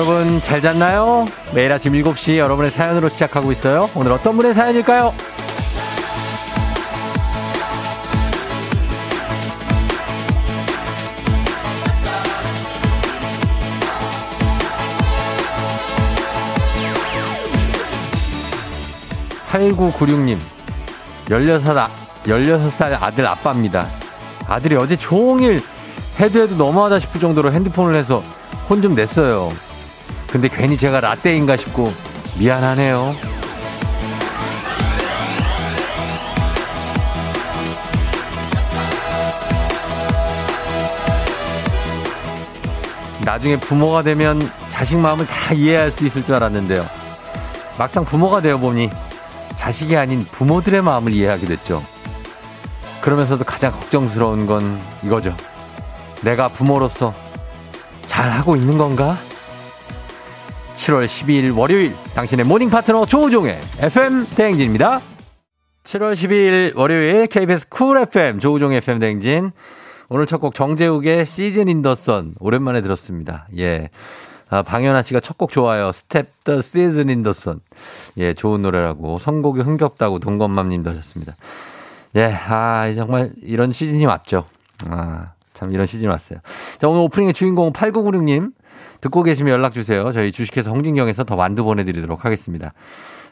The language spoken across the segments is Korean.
여러분 잘 잤나요? 매일 아침 7시 여러분의 사연으로 시작하고 있어요. 오늘 어떤 분의 사연일까요? 8996님, 16살, 아, 16살 아들 아빠입니다. 아들이 어제 종일 해도 해도 너무하다 싶을 정도로 핸드폰을 해서 혼 좀 냈어요. 근데 괜히 제가 라떼인가 싶고 미안하네요. 나중에 부모가 되면 자식 마음을 다 이해할 수 있을 줄 알았는데요. 막상 부모가 되어 보니 자식이 아닌 부모들의 마음을 이해하게 됐죠. 그러면서도 가장 걱정스러운 건 이거죠. 내가 부모로서 잘 하고 있는 건가? 7월 12일 월요일 당신의 morning 파트너 조우종의 FM 대행진입니다. 7월 12일 월요일 KBS 쿨 FM 조우종의 FM 대행진 오늘 첫 곡 정재욱의 Season in the Sun 오랜만에 들었습니다. 예. 아, 방현아 씨가 첫 곡 좋아요. Stop the season in the sun. 예, 좋은 노래라고 선곡이 흥겹다고 동건맘 님도 하셨습니다. 예, 아, 정말 이런 시즌이 왔죠. 아, 참 이런 시즌이 왔어요. 자, 오늘 오프닝의 주인공 8996님 듣고 계시면 연락 주세요. 저희 주식회사 홍진경에서 더 만두 보내드리도록 하겠습니다.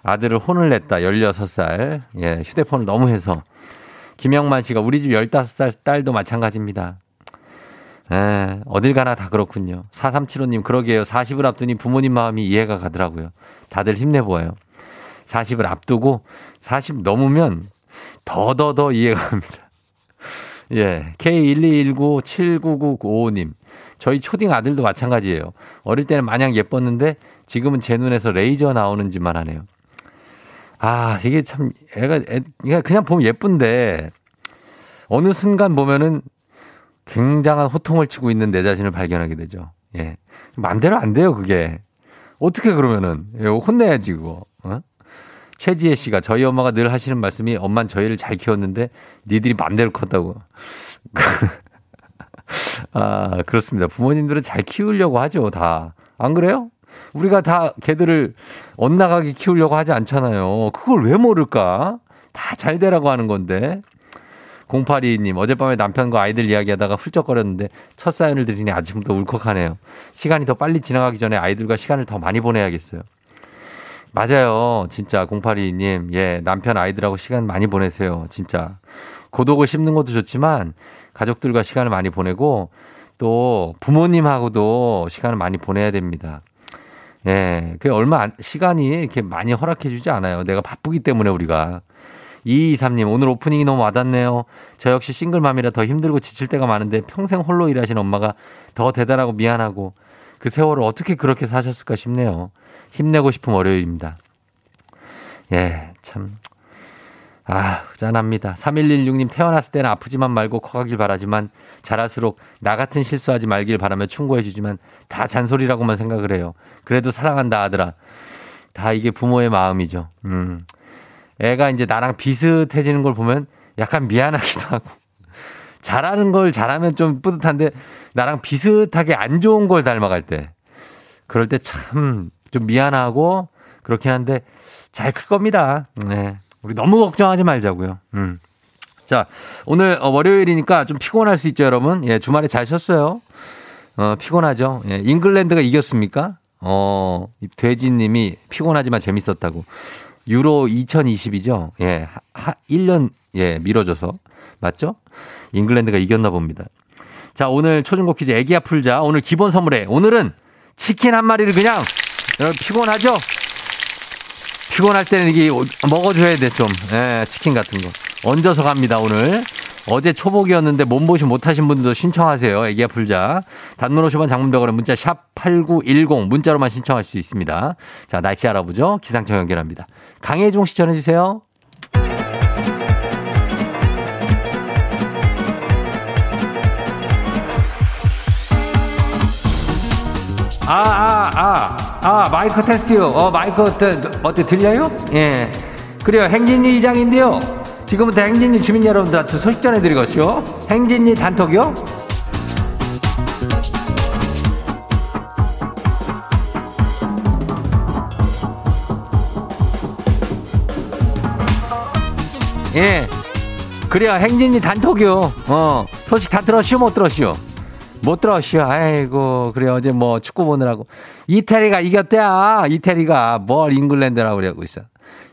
아들을 혼을 냈다. 16살. 예, 휴대폰을 너무 해서. 김영만 씨가 우리 집 15살 딸도 마찬가지입니다. 에, 어딜 가나 다 그렇군요. 4375님, 그러게요. 40을 앞두니 부모님 마음이 이해가 가더라고요. 다들 힘내보아요. 40을 앞두고 40 넘으면 더더더 이해가 갑니다. 예. K121979955님. 저희 초딩 아들도 마찬가지예요. 어릴 때는 마냥 예뻤는데 지금은 제 눈에서 레이저 나오는짓만 하네요. 아, 이게 참, 애가, 애, 그냥 보면 예쁜데 어느 순간 보면은 굉장한 호통을 치고 있는 내 자신을 발견하게 되죠. 예. 맘대로 안 돼요, 그게. 어떻게 그러면은. 혼내야지, 그거. 어? 최지혜 씨가 저희 엄마가 늘 하시는 말씀이 엄만 저희를 잘 키웠는데 니들이 맘대로 컸다고. 아, 그렇습니다. 부모님들은 잘 키우려고 하죠, 다. 안 그래요? 우리가 다 걔들을 엇나가게 키우려고 하지 않잖아요. 그걸 왜 모를까? 다 잘 되라고 하는 건데. 0822님, 어젯밤에 남편과 아이들 이야기하다가 훌쩍거렸는데 첫 사연을 들으니 아침부터 울컥하네요. 시간이 더 빨리 지나가기 전에 아이들과 시간을 더 많이 보내야겠어요. 맞아요. 진짜 0822님, 예, 남편 아이들하고 시간 많이 보내세요. 진짜. 고독을 씹는 것도 좋지만 가족들과 시간을 많이 보내고 또 부모님하고도 시간을 많이 보내야 됩니다. 예, 그 얼마 시간이 이렇게 많이 허락해 주지 않아요. 내가 바쁘기 때문에 우리가. 223님, 오늘 오프닝이 너무 와닿네요. 저 역시 싱글맘이라 더 힘들고 지칠 때가 많은데 평생 홀로 일하신 엄마가 더 대단하고 미안하고 그 세월을 어떻게 그렇게 사셨을까 싶네요. 힘내고 싶은 월요일입니다. 예, 참. 아, 짠합니다. 3116님 태어났을 때는 아프지만 말고 커가길 바라지만 자랄수록 나 같은 실수하지 말길 바라며 충고해 주지만 다 잔소리라고만 생각을 해요. 그래도 사랑한다 아들아. 다 이게 부모의 마음이죠. 음. 애가 이제 나랑 비슷해지는 걸 보면 약간 미안하기도 하고 잘하는 걸 잘하면 좀 뿌듯한데 나랑 비슷하게 안 좋은 걸 닮아갈 때 그럴 때 참 좀 미안하고 그렇긴 한데 잘 클 겁니다. 네. 우리 너무 걱정하지 말자고요. 음. 자, 오늘 어, 월요일이니까 좀 피곤할 수 있죠, 여러분. 예, 주말에 잘 쉬었어요. 어, 피곤하죠. 예, 잉글랜드가 이겼습니까? 어, 돼지 님이 피곤하지만 재밌었다고. 유로 2020이죠. 예, 하, 1년, 예, 미뤄져서. 맞죠? 잉글랜드가 이겼나 봅니다. 자, 오늘 초중고 퀴즈 애기야 풀자. 오늘 기본 선물에 오늘은 치킨 한 마리를 그냥 여러분 피곤하죠? 피곤할 때는 이게 먹어줘야 돼, 좀. 예, 치킨 같은 거. 얹어서 갑니다, 오늘. 어제 초복이었는데 몸보신 못하신 분들도 신청하세요. 애기야 풀자. 단문 50원 장문벽으로 문자 샵 8910 문자로만 신청할 수 있습니다. 자, 날씨 알아보죠. 기상청 연결합니다. 강혜종 시 전해주세요. 아, 아, 아, 아, 마이크 테스트요. 어, 마이크 어때, 어때 들려요? 예. 그래요. 행진리 이장인데요. 지금부터 행진리 주민 여러분들한테 소식 전해드리겠죠. 행진리 단톡이요. 예. 그래요. 행진리 단톡이요. 어. 소식 다 들었슈? 못 들었슈? 못 들었슈. 아이고, 그래. 어제 뭐 축구 보느라고. 이태리가 이겼대야. 이태리가 뭘 잉글랜드라고 그러고 있어.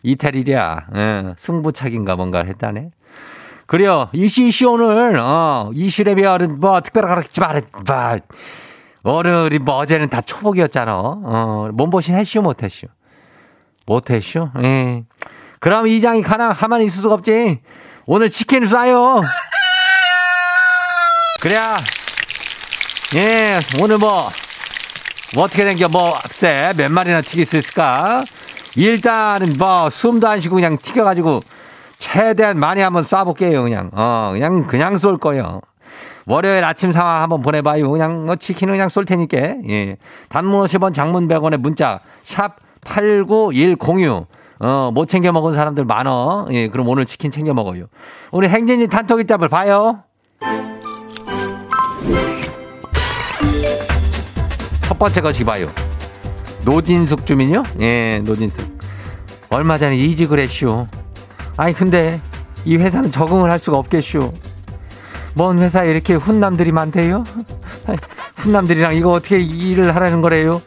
이태리랴. 예. 승부차기인가 뭔가를 했다네. 그래요. 이시, 이시 오늘, 어, 이시레비얼은 뭐 특별하게 그렇지 말아, 말. 오늘이 뭐 어제는 다 초복이었잖아. 어, 몸보신 했슈, 못했슈? 못했슈? 예. 그럼 이장이 가나, 가만히 있을 수가 없지. 오늘 치킨을 쏴요. 그래야. 예, 오늘 뭐, 뭐 어떻게 된겨, 뭐, 글쎄, 몇 마리나 튀길 수 있을까? 일단은 뭐, 숨도 안 쉬고 그냥 튀겨가지고, 최대한 많이 한번 쏴볼게요, 그냥. 어, 그냥, 그냥 쏠 거예요. 월요일 아침 상황 한번 보내봐요. 그냥, 뭐, 치킨은 그냥 쏠 테니까, 예. 단문 50원 장문 100원에 문자, 샵 89106. 어, 못 챙겨 먹은 사람들 많어. 예, 그럼 오늘 치킨 챙겨 먹어요. 우리 행진이 단톡이 잡을 봐요. 첫 번째 것이 봐요. 노진숙 주민요? 예, 노진숙. 얼마 전에 이직을 했슈. 아니, 근데 이 회사는 적응을 할 수가 없겠슈. 뭔 회사에 이렇게 훈남들이 많대요? 훈남들이랑 이거 어떻게 일을 하라는 거래요?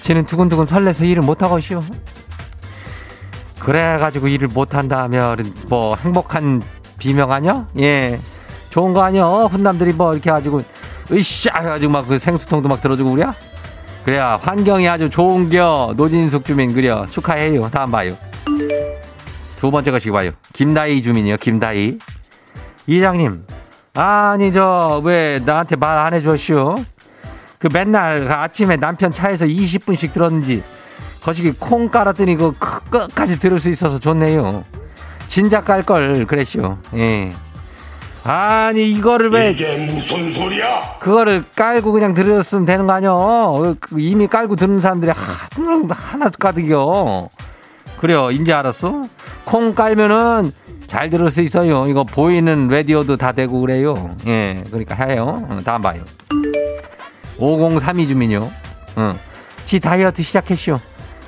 지는 두근두근 설레서 일을 못하고쉬 그래가지고 일을 못한다 하면 뭐 행복한 비명 아니야? 예. 좋은 거 아니야? 훈남들이 뭐 이렇게 가지고 으쌰 해가지고 막 그 생수통도 막 들어주고 그래야? 그래야 환경이 아주 좋은겨 노진숙 주민 그려 축하해요. 다음 봐요. 두 번째 것이 봐요. 김다희 주민이요. 김다희. 이장님. 아니 저 왜 나한테 말 안 해줬슈? 그 맨날 그 아침에 남편 차에서 20분씩 들었는지 거시기 콩 깔았더니 그 끝까지 들을 수 있어서 좋네요. 진작 깔 걸 그랬쇼. 예. 아니 이거를 왜 이게 무슨 소리야? 그거를 깔고 그냥 들었으면 되는 거 아니여? 그 이미 깔고 듣는 사람들이 하나 하나 가득이요. 그래요. 인제 알았어? 콩 깔면은 잘 들을 수 있어요. 이거 보이는 라디오도 다 되고 그래요. 예. 그러니까 해요. 어, 다음 봐요. 5032 주민요. 어. 지 다이어트 시작했쇼.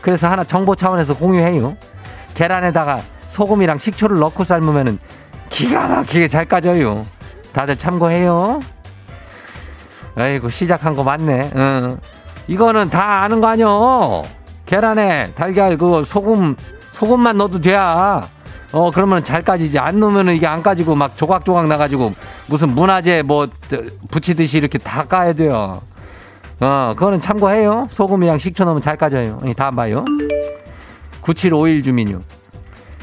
그래서 하나 정보 차원에서 공유해요. 계란에다가 소금이랑 식초를 넣고 삶으면은 기가 막히게 잘 까져요. 다들 참고해요. 아이고 시작한 거 맞네. 응. 이거는 다 아는 거 아니요. 계란에 달걀 그 소금 소금만 넣어도 돼야. 어 그러면 잘 까지지 안 넣으면은 이게 안 까지고 막 조각조각 나가지고 무슨 문화재 뭐 붙이듯이 이렇게 다 까야 돼요. 어, 그거는 참고해요. 소금이랑 식초 넣으면 잘 까져요. 다음 봐요. 9751 주민요.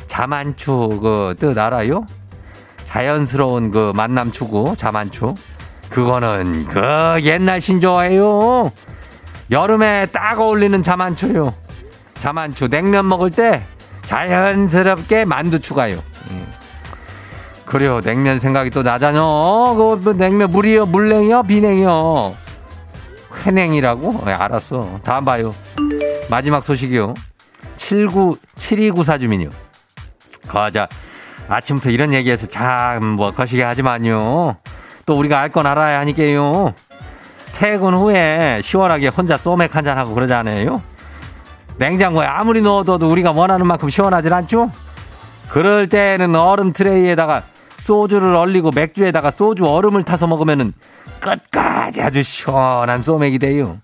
자만추, 그, 뜻 알아요? 자연스러운 그 만남 추구, 자만추. 그거는 그 옛날 신조어예요. 여름에 딱 어울리는 자만추요. 자만추. 냉면 먹을 때 자연스럽게 만두 추가요. 예. 그래요. 냉면 생각이 또 나잖여. 그뭐 냉면 물이요, 물냉이요, 비냉이요. 회냉이라고? 네, 알았어. 다음 봐요. 마지막 소식이요. 79, 7294 주민이요. 거자. 아침부터 이런 얘기해서 참, 뭐, 거시기 하지만요. 또 우리가 알 건 알아야 하니까요. 퇴근 후에 시원하게 혼자 소맥 한잔 하고 그러잖아요. 냉장고에 아무리 넣어둬도 우리가 원하는 만큼 시원하진 않죠? 그럴 때는 얼음 트레이에다가 소주를 얼리고 맥주에다가 소주 얼음을 타서 먹으면은 끝까지 아주 시원한 소맥이 돼요.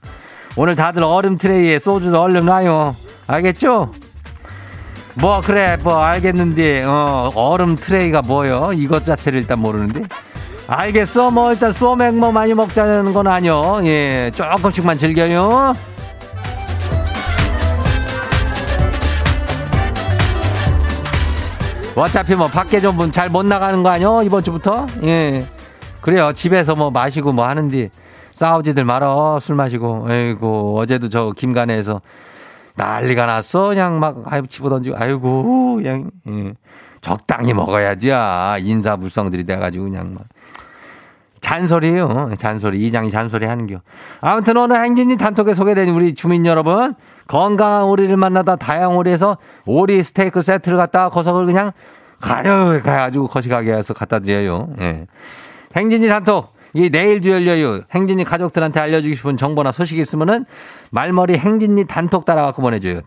오늘 다들 얼음 트레이에 소주도 얼른 놔요. 알겠죠? 뭐 그래 뭐 알겠는데 어 얼음 트레이가 뭐요? 이것 자체를 일단 모르는데 알겠어 뭐 일단 소맥 뭐 많이 먹자는 건 아니요 예 조금씩만 즐겨요 어차피 뭐 밖에 좀 잘 못 나가는 거 아니요 이번 주부터 예 그래요. 집에서 뭐 마시고 뭐 하는데 싸우지들 말어. 술 마시고. 아이고, 어제도 저 김간에서 난리가 났어. 그냥 막, 아이고, 집어던지고. 아이고, 그냥, 예. 적당히 먹어야지. 야. 인사불성들이 돼가지고 그냥 막. 잔소리예요. 잔소리. 이장이 잔소리 하는겨. 아무튼 오늘 행진이 단톡에 소개된 우리 주민 여러분. 건강한 오리를 만나다 다양 오리에서 오리 스테이크 세트를 갖다가 거석을 그냥 가요, 가가지고 거시가게 해서 갖다 드려요. 예. 행진이 단톡. 이 내일도 열려요. 행진이 가족들한테 알려주고 싶은 정보나 소식이 있으면은 말머리 행진이 단톡 따라갖고 보내줘요.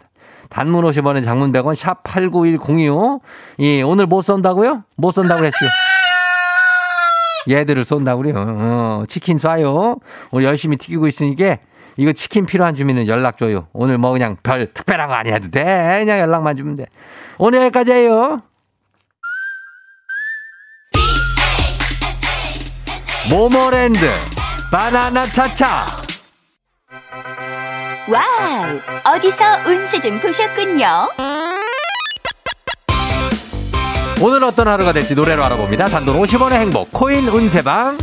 단문 50원에 장문 100원 샵 8910이요. 예, 오늘 못 쏜다고요? 못 쏜다고 그랬어요. 얘들을 쏜다고요. 어, 치킨 쏴요. 오늘 열심히 튀기고 있으니까 이거 치킨 필요한 주민은 연락 줘요. 오늘 뭐 그냥 별 특별한 거 아니어도 돼. 그냥 연락만 주면 돼. 오늘 여기까지예요. 모모랜드 바나나 차차 Wow! 어디서 운세 좀 보셨군요. 오늘 어떤 하루가 될지 노래로 알아봅니다. 단돈 50원의 행복 코인 운세방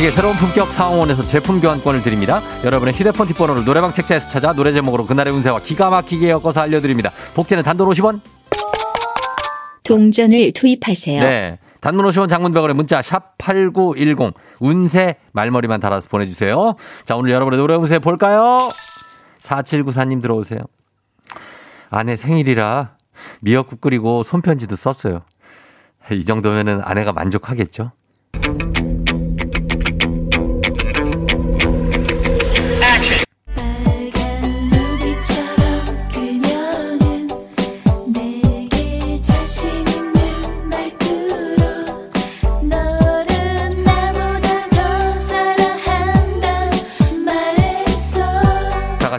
한식의 새로운 품격 상황원에서 제품 교환권을 드립니다. 여러분의 휴대폰 뒷번호를 노래방 책자에서 찾아 노래 제목으로 그날의 운세와 기가 막히게 엮어서 알려드립니다. 복제는 단돈 50원? 동전을 투입하세요. 네. 단문 50원 장문병원의 문자 샵 8910 운세 말머리만 달아서 보내주세요. 자 오늘 여러분의 노래 운세 볼까요? 4794님 들어오세요. 아내 생일이라 미역국 끓이고 손편지도 썼어요. 이 정도면은 아내가 만족하겠죠?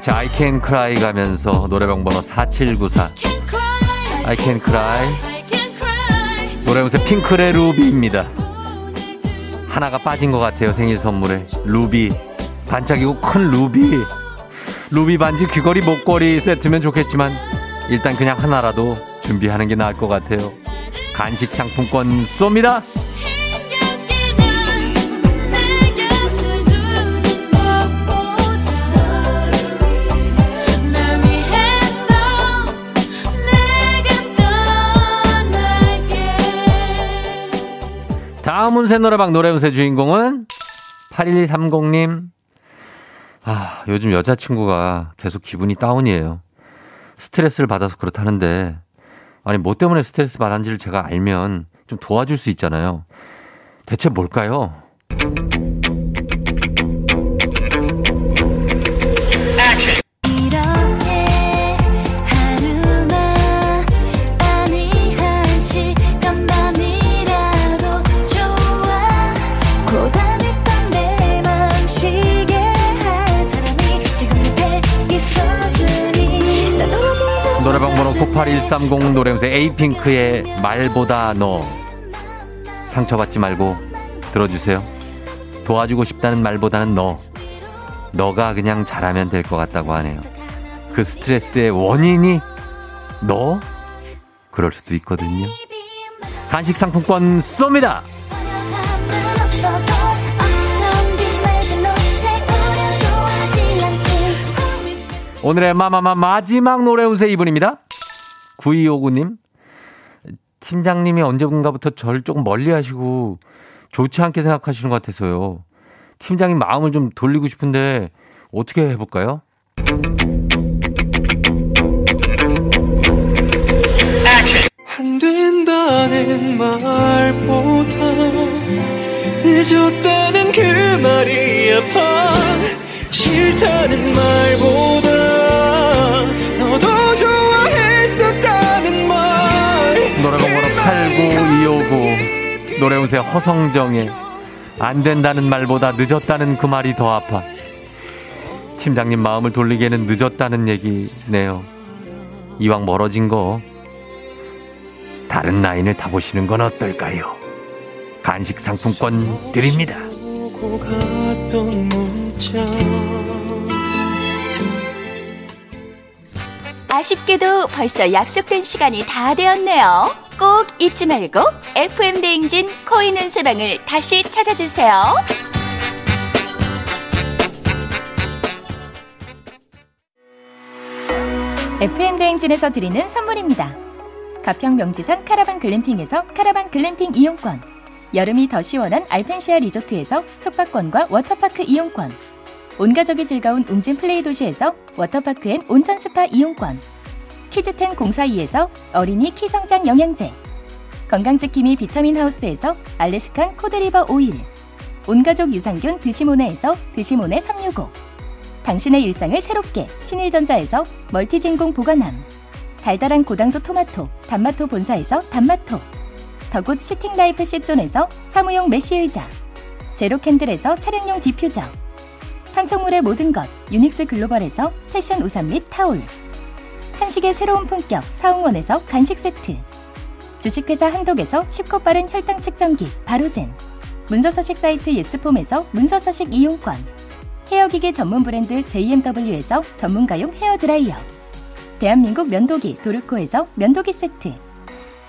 같이 I can cry 가면서 노래방 번호 4794 I can cry. 노래 운세 핑클의 루비입니다. 하나가 빠진 것 같아요 생일 선물에. 루비. 반짝이고 큰 루비. 루비 반지 귀걸이 목걸이 세트면 좋겠지만 일단 그냥 하나라도 준비하는 게 나을 것 같아요. 간식 상품권 쏩니다 운세 노래방 노래 운세 주인공은 8130님. 아 요즘 여자친구가 계속 기분이 다운이에요. 스트레스를 받아서 그렇다는데. 아니 뭐 때문에 스트레스 받았는지를 제가 알면 좀 도와줄 수 있잖아요. 대체 뭘까요? 노래방 번호 98130 노래운세 에이핑크의 말보다 너. 상처받지 말고 들어주세요. 도와주고 싶다는 말보다는 너. 너가 그냥 잘하면 될 것 같다고 하네요. 그 스트레스의 원인이 너? 그럴 수도 있거든요. 간식 상품권 쏩니다 오늘의 마마마 마지막 노래 운세 이분입니다. 9259님. 팀장님이 언제군가부터 저를 조금 멀리 하시고 좋지 않게 생각하시는 것 같아서요. 팀장님 마음을 좀 돌리고 싶은데 어떻게 해볼까요? 안 된다는 말보다 늦었다는 그 말이 아파 싫다는 말보다 너도 좋아했었다는 말 노래방 번호 89259 노래 운세 허성정의 안 된다는 말보다 늦었다는 그 말이 더 아파. 팀장님 마음을 돌리기에는 늦었다는 얘기네요. 이왕 멀어진 거 다른 라인을 타보시는 건 어떨까요? 간식 상품권 드립니다. 문자 아쉽게도 벌써 약속된 시간이 다 되었네요. 꼭 잊지 말고 FM 대행진 코인 운세방을 다시 찾아주세요. FM 대행진에서 드리는 선물입니다. 가평 명지산 카라반 글램핑에서 카라반 글램핑 이용권, 여름이 더 시원한 알펜시아 리조트에서 숙박권과 워터파크 이용권, 온 가족이 즐거운 웅진 플레이 도시에서 워터파크 and 온천 스파 이용권, 키즈텐 공사이에서 어린이 키 성장 영양제, 건강지킴이 비타민 하우스에서 Alaskan cod liver oil. 온가족 유산균 드시모네에서 드시모네 365. 당신의 일상을 새롭게 신일전자에서 멀티진공 보관함. 달달한 고당도 토마토, 단마토 본사에서 단마토. The Good Sitting Life 시존에서 사무용 mesh 의자. 제로 캔들에서 차량용 디퓨저. 판촉물의 모든 것 유닉스 글로벌에서 패션 우산 및 타올. 한식의 새로운 품격 사홍원에서 간식 세트. 주식회사 한독에서 쉽고 빠른 혈당 측정기 바로젠. 문서서식 사이트 예스폼에서 문서서식 이용권. 헤어기계 전문 브랜드 JMW에서 전문가용 헤어 드라이어. 대한민국 면도기 도르코에서 면도기 세트.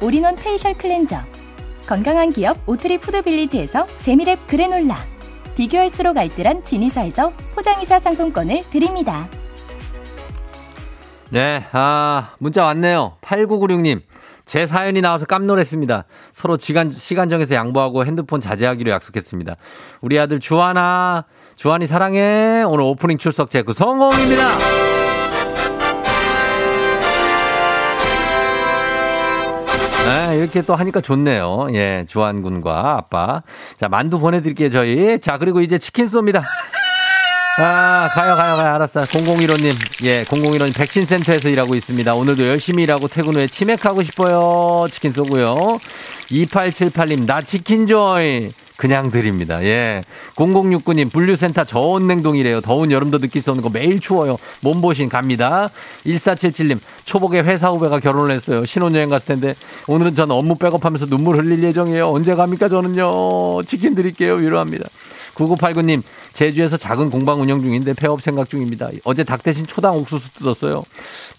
all-in-one facial cleanser. 건강한 기업 오트리 푸드빌리지에서 재미랩 그래놀라. 비교할수록 알뜰한 진이사에서 포장이사 상품권을 드립니다. 네, 아, 문자 왔네요. 8996님. 제 사연이 나와서 깜놀했습니다. 서로 시간, 시간 정해서 양보하고 핸드폰 자제하기로 약속했습니다. 우리 아들 주하나, 주한이 사랑해. 오늘 오프닝 출석 체크 성공입니다. 이렇게 또 하니까 좋네요. 예, 주한 군과 아빠. 자, 만두 보내드릴게요, 저희. 자, 그리고 이제 치킨 쏩니다. 아, 가요, 가요, 가요. 알았어. 0015님. 예, 0015님 백신센터에서 일하고 있습니다. 오늘도 열심히 일하고 퇴근 후에 치맥하고 싶어요. 치킨 쏘고요. 2878님, 나 치킨 조이. 그냥 드립니다. 예. 0069님, 분류센터 저온 냉동이래요. 더운 여름도 느낄 수 없는 거 매일 추워요. 몸보신 갑니다. 1477님, 초복에 회사 후배가 결혼을 했어요. 신혼여행 갔을 텐데, 오늘은 전 업무 백업하면서 눈물 흘릴 예정이에요. 언제 갑니까, 저는요. 치킨 드릴게요. 위로합니다. 9989님, 제주에서 작은 공방 운영 중인데 폐업 생각 중입니다. 어제 닭 대신 초당 옥수수 뜯었어요.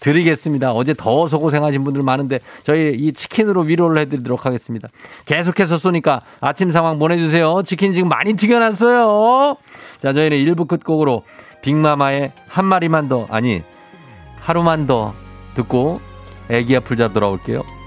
드리겠습니다. 어제 더워서 고생하신 분들 많은데 저희 이 치킨으로 위로를 해드리도록 하겠습니다. 계속해서 쏘니까 아침 상황 보내주세요. 치킨 지금 많이 튀겨났어요. 자, 저희는 1부 끝곡으로 빅마마의 한 마리만 더, 아니, 하루만 더 듣고 애기야 풀자 돌아올게요.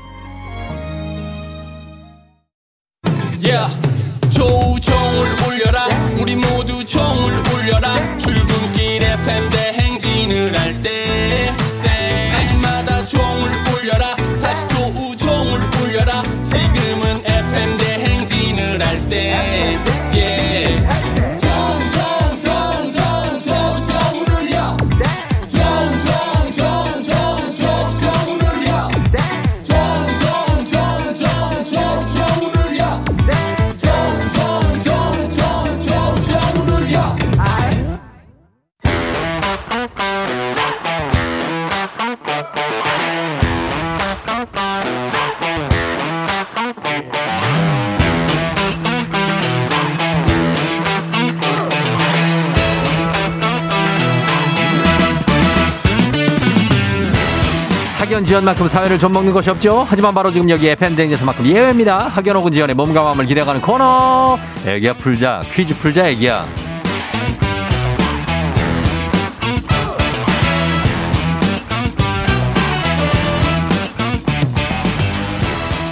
지연만큼 사회를 좀 먹는 것이 없죠. 하지만 바로 지금 여기 FM대행에서만큼 예외입니다. 학연 혹은 지연의 몸과 마음을 기대가는 코너. 애기야 풀자. 퀴즈 풀자 애기야.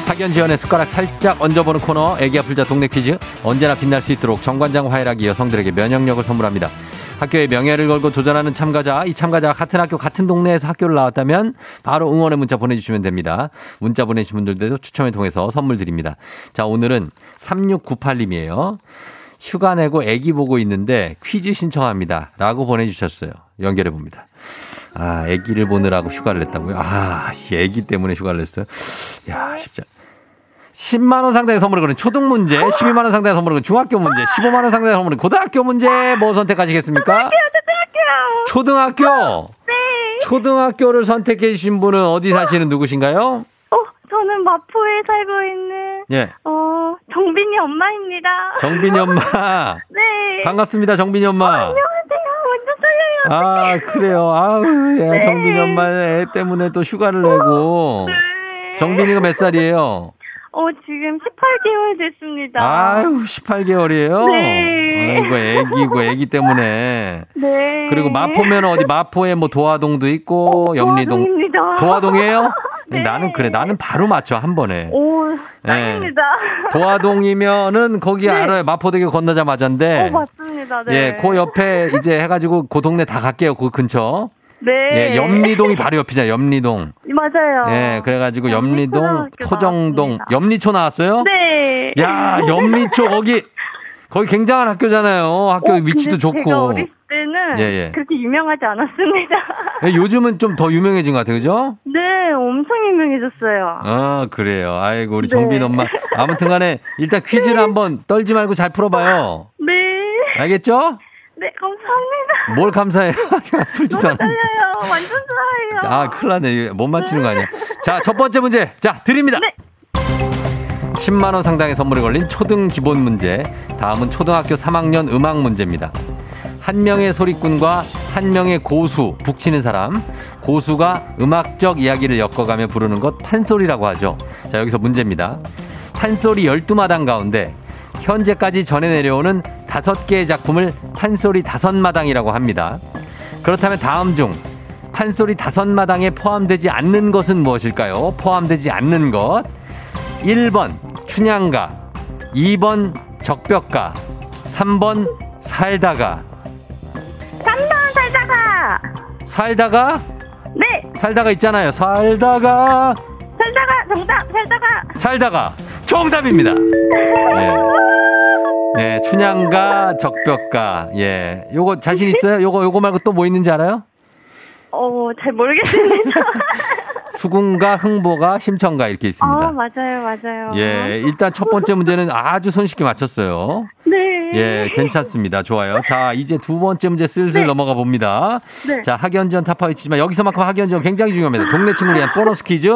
학연 지연의 숟가락 살짝 얹어보는 코너 애기야 풀자 동네 퀴즈 언제나 빛날 수 있도록 정관장 화이락이 여성들에게 면역력을 선물합니다. 학교의 명예를 걸고 도전하는 참가자, 이 참가자가 같은 학교, 같은 동네에서 학교를 나왔다면 바로 응원의 문자 보내주시면 됩니다. 문자 보내주신 분들도 추첨을 통해서 선물 드립니다. 자, 오늘은 3698님이에요. 휴가 내고 애기 보고 있는데 퀴즈 신청합니다. 라고 보내주셨어요. 연결해 봅니다. 아, 애기를 보느라고 휴가를 냈다고요? 아, 씨, 애기 때문에 휴가를 냈어요? 야, 쉽지 않 10만 원 상당의 선물을 거는 초등 문제, 12만 원 상당의 선물을 거는 중학교 문제, 15만 원 상당의 선물은 고등학교 문제, 뭐 선택하시겠습니까? 초등학교! 네. 초등학교를 선택해 주신 분은 어디 사시는 누구신가요? 어, 저는 마포에 살고 있는 예. 어 정빈이 엄마입니다. 정빈이 엄마. 네. 반갑습니다, 정빈이 엄마. 안녕하세요. 먼저 살려요. 아, 그래요. 아우, 예. 정빈이 엄마 애 때문에 또 휴가를 내고. 네. 정빈이가 몇 살이에요? 어, 지금 18개월 됐습니다. 아유, 18개월이에요? 네. 아이고, 애기고, 애기 때문에. 네. 그리고 마포면 어디 마포에 뭐 도화동도 있고, 염리동. 도화동입니다. 도화동이에요? 네. 나는 그래. 나는 바로 맞춰, 한 번에. 오, 네. 짱입니다. 도화동이면은 거기 네. 알아요. 마포대교 건너자마자인데. 어, 맞습니다. 네. 예, 그 옆에 이제 해가지고 그 동네 다 갈게요. 그 근처. 네. 예, 염리동이 바로 옆이잖아요. 염리동. 맞아요. 예, 그래가지고 염리동, 염리초등학교 토정동. 나왔습니다. 염리초 나왔어요? 네. 야, 염리초 거기 거기 굉장한 학교잖아요. 학교 어, 위치도 좋고. 제가 어렸을 때는 예, 예. 그렇게 유명하지 않았습니다. 예, 요즘은 좀 더 유명해진 것 같아요. 그죠? 네, 엄청 유명해졌어요. 아, 그래요. 아이고, 우리 네. 정빈 엄마. 아무튼 간에 일단 퀴즈를 한번 떨지 말고 잘 풀어봐요. 네. 알겠죠? 네, 감사합니다. 뭘 감사해요? 풀지도 너무 않는데. 떨려요. 완전 좋아해요. 아, 큰일 났네. 못 맞히는 거 아니야. 자, 첫 번째 문제. 자, 드립니다. 네. 10만 원 상당의 선물이 걸린 초등 기본 문제. 다음은 초등학교 3학년 음악 문제입니다. 한 명의 소리꾼과 한 명의 고수, 북치는 사람. 고수가 음악적 이야기를 엮어가며 부르는 것 판소리라고 하죠. 자, 여기서 문제입니다. 판소리 12마당 가운데 현재까지 전해 내려오는 다섯 개의 작품을 판소리 다섯 마당이라고 합니다. 그렇다면 다음 중 판소리 다섯 마당에 포함되지 않는 것은 무엇일까요? 포함되지 않는 것. 1번 춘향가, 2번 적벽가, 3번 살다가. 3번 살다가. 살다가? 네, 살다가 있잖아요. 살다가, 살다가 정답. 살다가. 살다가. 정답입니다. 예. 네, 춘향가, 적벽가. 예. 요거 자신 있어요? 요거, 요거 말고 또 뭐 있는지 알아요? 어, 잘 모르겠습니다. 수궁가, 흥보가, 심청가 이렇게 있습니다. 아, 맞아요, 맞아요. 예, 일단 첫 번째 문제는 아주 손쉽게 맞췄어요. 네. 예, 괜찮습니다. 좋아요. 자, 이제 두 번째 문제 슬슬 네. 넘어가 봅니다. 네. 자, 학연전 타파위치지만 여기서만큼 학연전 굉장히 중요합니다. 동네 친구를 위한 보너스 퀴즈.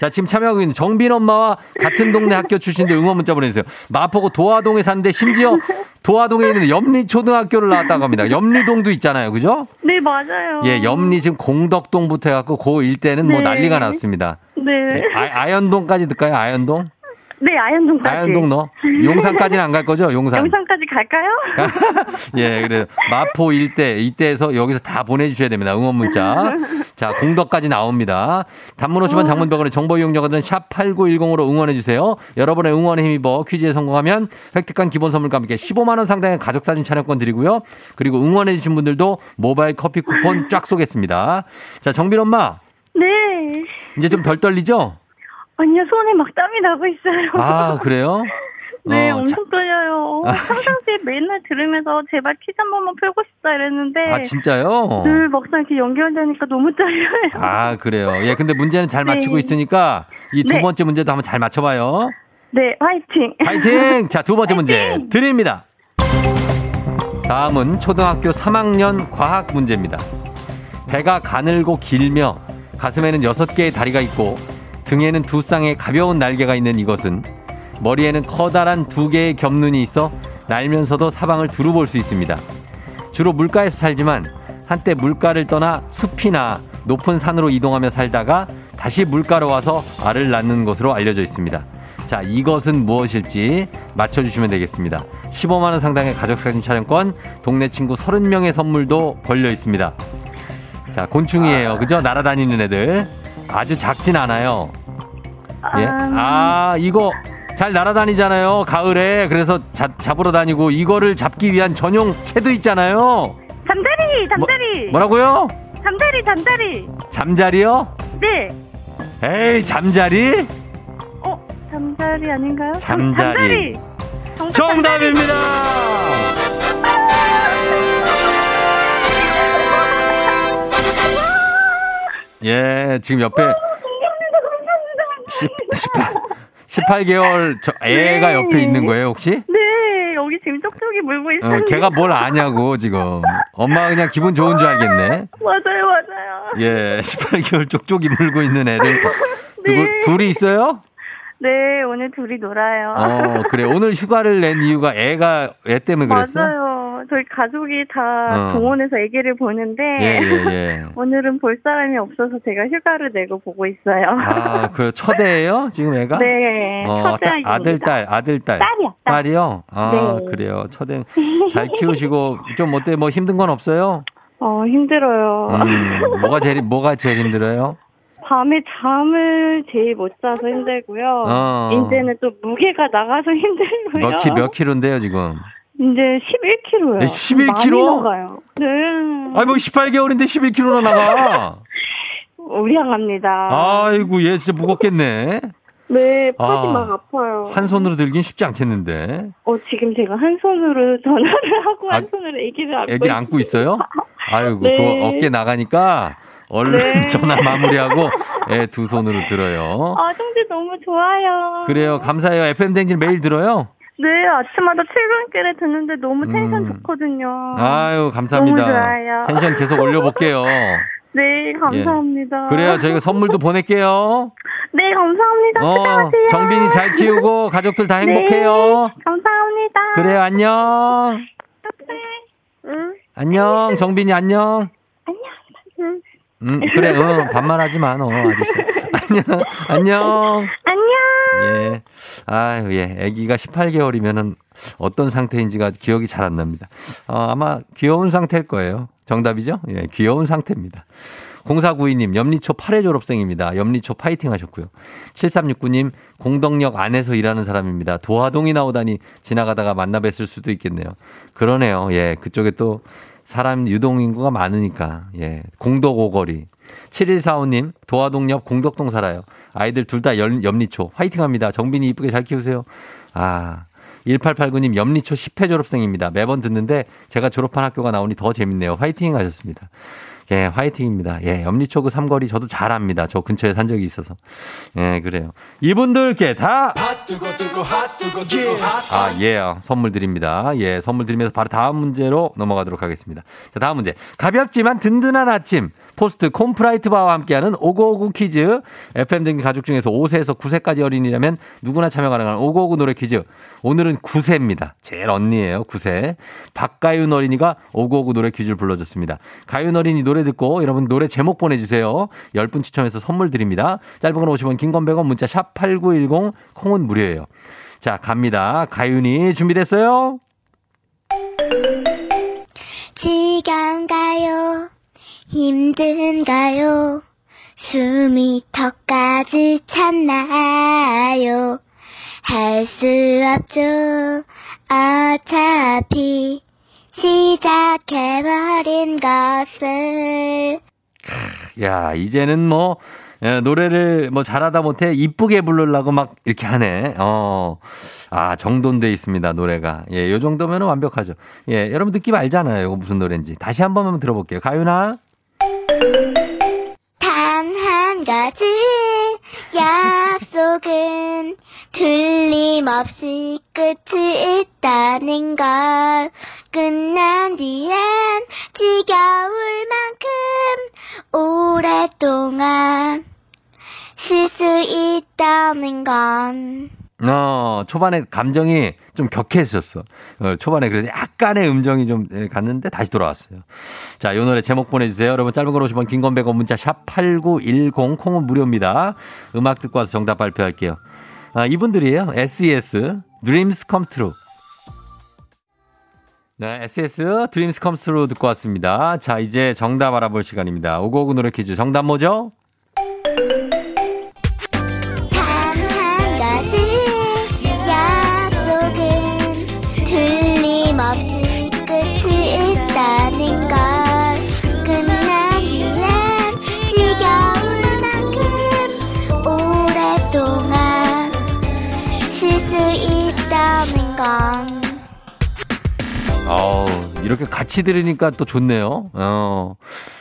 자, 지금 참여하고 있는 정빈 엄마와 같은 동네 학교 출신들 응원 문자 보내주세요. 마포구 도화동에 사는데 심지어 도화동에 있는 염리초등학교를 나왔다고 합니다. 염리동도 있잖아요. 그죠? 네, 맞아요. 예, 염리 지금 공덕동부터 해갖고 그 일대는 뭐 네. 난리가 났습니다. 네. 예, 아, 아현동까지 들까요? 아현동? 네, 아현동까지. 아현동 너? 용산까지는 안 갈 거죠? 용산. 영상까지 갈까요? 예, 그래 마포 일대 이때에서 여기서 다 보내주셔야 됩니다. 응원 문자. 자, 공덕까지 나옵니다. 단문 50원 장문병원의 정보 이용료들은 샵 8910으로 응원해 주세요. 여러분의 응원에 힘입어 퀴즈에 성공하면 획득한 기본 선물과 함께 15만 원 상당의 가족 사진 촬영권 드리고요. 그리고 응원해 주신 분들도 모바일 커피 쿠폰 쫙 쏘겠습니다. 자, 정빈 엄마 네. 이제 좀 덜 떨리죠? 아니요, 손에 막 땀이 나고 있어요. 아, 그래요? 네, 어, 엄청 떨려요. 아. 평상시에 맨날 들으면서 제발 퀴즈 한 번만 풀고 싶다 이랬는데. 아, 진짜요? 늘 막상 이렇게 연결되니까 너무 떨려요. 아, 그래요. 예, 근데 문제는 잘 네. 맞추고 있으니까 이두 네. 번째 문제도 한번 잘 맞춰봐요. 네, 화이팅. 파이팅! 자, 두 번째 문제 화이팅! 드립니다. 다음은 초등학교 3학년 과학 문제입니다. 배가 가늘고 길며 가슴에는 여섯 개의 다리가 있고 등에는 두 쌍의 가벼운 날개가 있는 이것은 머리에는 커다란 두 개의 겹눈이 있어 날면서도 사방을 두루 볼 수 있습니다. 주로 물가에서 살지만 한때 물가를 떠나 숲이나 높은 산으로 이동하며 살다가 다시 물가로 와서 알을 낳는 것으로 알려져 있습니다. 자, 이것은 무엇일지 맞춰주시면 되겠습니다. 15만원 상당의 가족사진 촬영권, 동네 친구 30명의 선물도 걸려 있습니다. 자, 곤충이에요. 그죠? 날아다니는 애들. 아주 작진 않아요. 예. 음. 아, 이거 잘 날아다니잖아요. 가을에. 그래서 잡, 잡으러 다니고 이거를 잡기 위한 전용 채도 있잖아요. 잠자리, 잠자리. 뭐, 라고요 잠자리, 잠자리. 잠자리요? 네. 에이, 잠자리? 어, 잠자리 아닌가요? 잠- 잠자리. 정답 정답입니다! 예, 지금 옆에 10, 18, 18개월 저 애가 네. 옆에 있는 거예요, 혹시? 네, 여기 지금 쪽쪽이 물고 있어요. 어, 걔가 뭘 아냐고, 지금. 엄마가 그냥 기분 좋은 줄 알겠네. 맞아요, 맞아요. 예, 18개월 쪽쪽이 물고 있는 애를. 네. 둘이 있어요? 네, 오늘 둘이 놀아요. 어, 그래. 오늘 휴가를 낸 이유가 애가, 애 때문에 그랬어? 맞아요. 저희 가족이 다 어. 동원해서 아기를 보는데 예, 예, 예. 오늘은 볼 사람이 없어서 제가 휴가를 내고 보고 있어요. 아, 그 첫애예요? 지금 애가? 네, 어, 아기입니다. 아들, 딸, 아들, 딸. 딸이요, 딸. 딸이요? 아, 네. 그래요. 첫애 잘 키우시고 좀 어때? 뭐 힘든 건 없어요? 어, 힘들어요. 음, 뭐가 제일 뭐가 제일 힘들어요? 밤에 잠을 제일 못 자서 힘들고요. 어. 이제는 또 무게가 나가서 힘들고요. 몇, 키, 몇 킬로인데요, 지금? 이제 11kg요. 네, 11kg? 나가요. 네. 아니, 뭐 18개월인데 11킬로나 나가. 우량합니다. 아이고, 얘 진짜 무겁겠네. 네, 팔이 아. 막 아파요. 한 손으로 들긴 쉽지 않겠는데. 어, 지금 제가 한 손으로 전화를 하고 아, 한 손으로 아기를 안고 애기를 안고 있어요? 아이고, 네. 그거 어깨 나가니까 얼른 네. 전화 마무리하고 애두 손으로 들어요. 아, 성질 너무 좋아요. 그래요. 감사해요. FM 댕진 매일 들어요? 네, 아침마다 출근길에 듣는데 너무 텐션 음. 좋거든요. 아유, 감사합니다. 너무 좋아요. 텐션 계속 올려볼게요. 네, 감사합니다. 그래요. 저희가 선물도 보낼게요. 네, 감사합니다. 어, 수고하세요. 정빈이 잘 키우고 가족들 다 행복해요. 네, 감사합니다. 그래요. 안녕. 응, 안녕. 정빈이 안녕. 응. 음, 그래. 어, 반말하지 마, 너, 아저씨. 안녕. 안녕. 안녕. 예. 아유, 예. 아기가 18개월이면은 어떤 상태인지가 기억이 잘 안 납니다. 어, 아마 귀여운 상태일 거예요. 정답이죠? 예, 귀여운 상태입니다. 0492님, 염리초 8회 졸업생입니다. 염리초 파이팅 하셨고요. 7369님, 공덕역 안에서 일하는 사람입니다. 도화동이 나오다니 지나가다가 만나 뵀을 수도 있겠네요. 그러네요. 예, 그쪽에 또 사람 유동인구가 많으니까. 예, 공덕오거리. 7145님, 도화동역 공덕동 살아요. 아이들 둘 다 염리초. 화이팅 합니다. 정빈이 이쁘게 잘 키우세요. 아. 1889님, 염리초 10회 졸업생입니다. 매번 듣는데 제가 졸업한 학교가 나오니 더 재밌네요. 화이팅 하셨습니다. 예, 화이팅입니다. 예, 염리초 그 삼거리 저도 잘 압니다. 저 근처에 산 적이 있어서. 예, 그래요. 이분들께 다 아, 예. 선물 드립니다. 예, 선물 드리면서 바로 다음 문제로 넘어가도록 하겠습니다. 자, 다음 문제. 가볍지만 든든한 아침. 포스트 콘푸라이트 바와 함께하는 오고오구 퀴즈. FM 등기 가족 중에서 5세에서 9세까지 어린이라면 누구나 참여 가능한 오고오구 노래 퀴즈. 오늘은 9세입니다. 제일 언니예요. 9세. 박가윤 어린이가 오고오구 노래 퀴즈를 불러줬습니다. 가윤 어린이 노래 듣고 여러분 노래 제목 보내주세요. 10분 추첨해서 선물 드립니다. 짧은 건 50원, 긴 건 100원, 문자 샵 8910, 콩은 무료 예요. 자, 갑니다. 가윤이 준비됐어요? 지겨운가요? 힘든가요? 숨이 턱까지 찼나요? 할 수 없죠. 어차피 시작해버린 것을 야, 이제는 뭐, 예, 노래를 뭐 잘하다 못해 이쁘게 부르려고 막 이렇게 하네. 어. 아, 정돈돼 있습니다, 노래가. 예, 요 정도면 완벽하죠. 예, 여러분 느낌 알잖아요. 이거 무슨 노래인지. 다시 한 번만 들어볼게요. 가윤아. 단 한 가지 약속은 틀림없이 끝이 있다는 걸 끝난 뒤엔 지겨울 만큼 오랫동안 쉴 수 있다는 건 어, 초반에 감정이 좀 격해졌어. 어, 초반에 그래서 약간의 음정이 좀 예, 갔는데 다시 돌아왔어요. 자, 요 노래 제목 보내주세요. 여러분 짧은 걸 오시면 긴건 100원 문자 샵 8910 콩은 무료입니다. 음악 듣고 와서 정답 발표할게요. 아, 이분들이에요. SES Dreams Come True. 네, SS Come True 듣고 왔습니다. 자, 이제 정답 알아볼 시간입니다. 오고오구 노래 퀴즈 정답 뭐죠? 이렇게 같이 들으니까 또 좋네요. 어,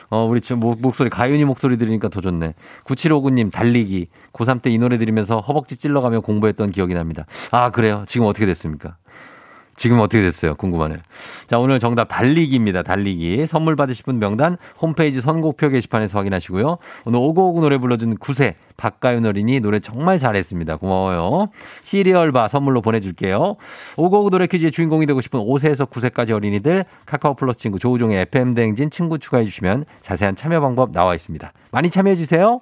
어, 우리 지금 목, 목소리, 가윤이 목소리 들으니까 더 좋네. 9759님, 달리기. 고3 때 이 노래 들으면서 허벅지 찔러가며 공부했던 기억이 납니다. 아, 그래요? 지금 어떻게 됐습니까? 지금 어떻게 됐어요? 궁금하네요. 자, 오늘 정답 달리기입니다. 달리기. 선물 받으실 분 명단 홈페이지 선곡표 게시판에서 확인하시고요. 오늘 오고오고 노래 불러준 9세 박가윤 어린이 노래 정말 잘했습니다. 고마워요. 시리얼바 선물로 보내줄게요. 오고오고 노래 퀴즈의 주인공이 되고 싶은 5세에서 9세까지 어린이들 카카오 플러스 친구 조우종의 FM대행진 친구 추가해 주시면 자세한 참여 방법 나와 있습니다. 많이 참여해 주세요.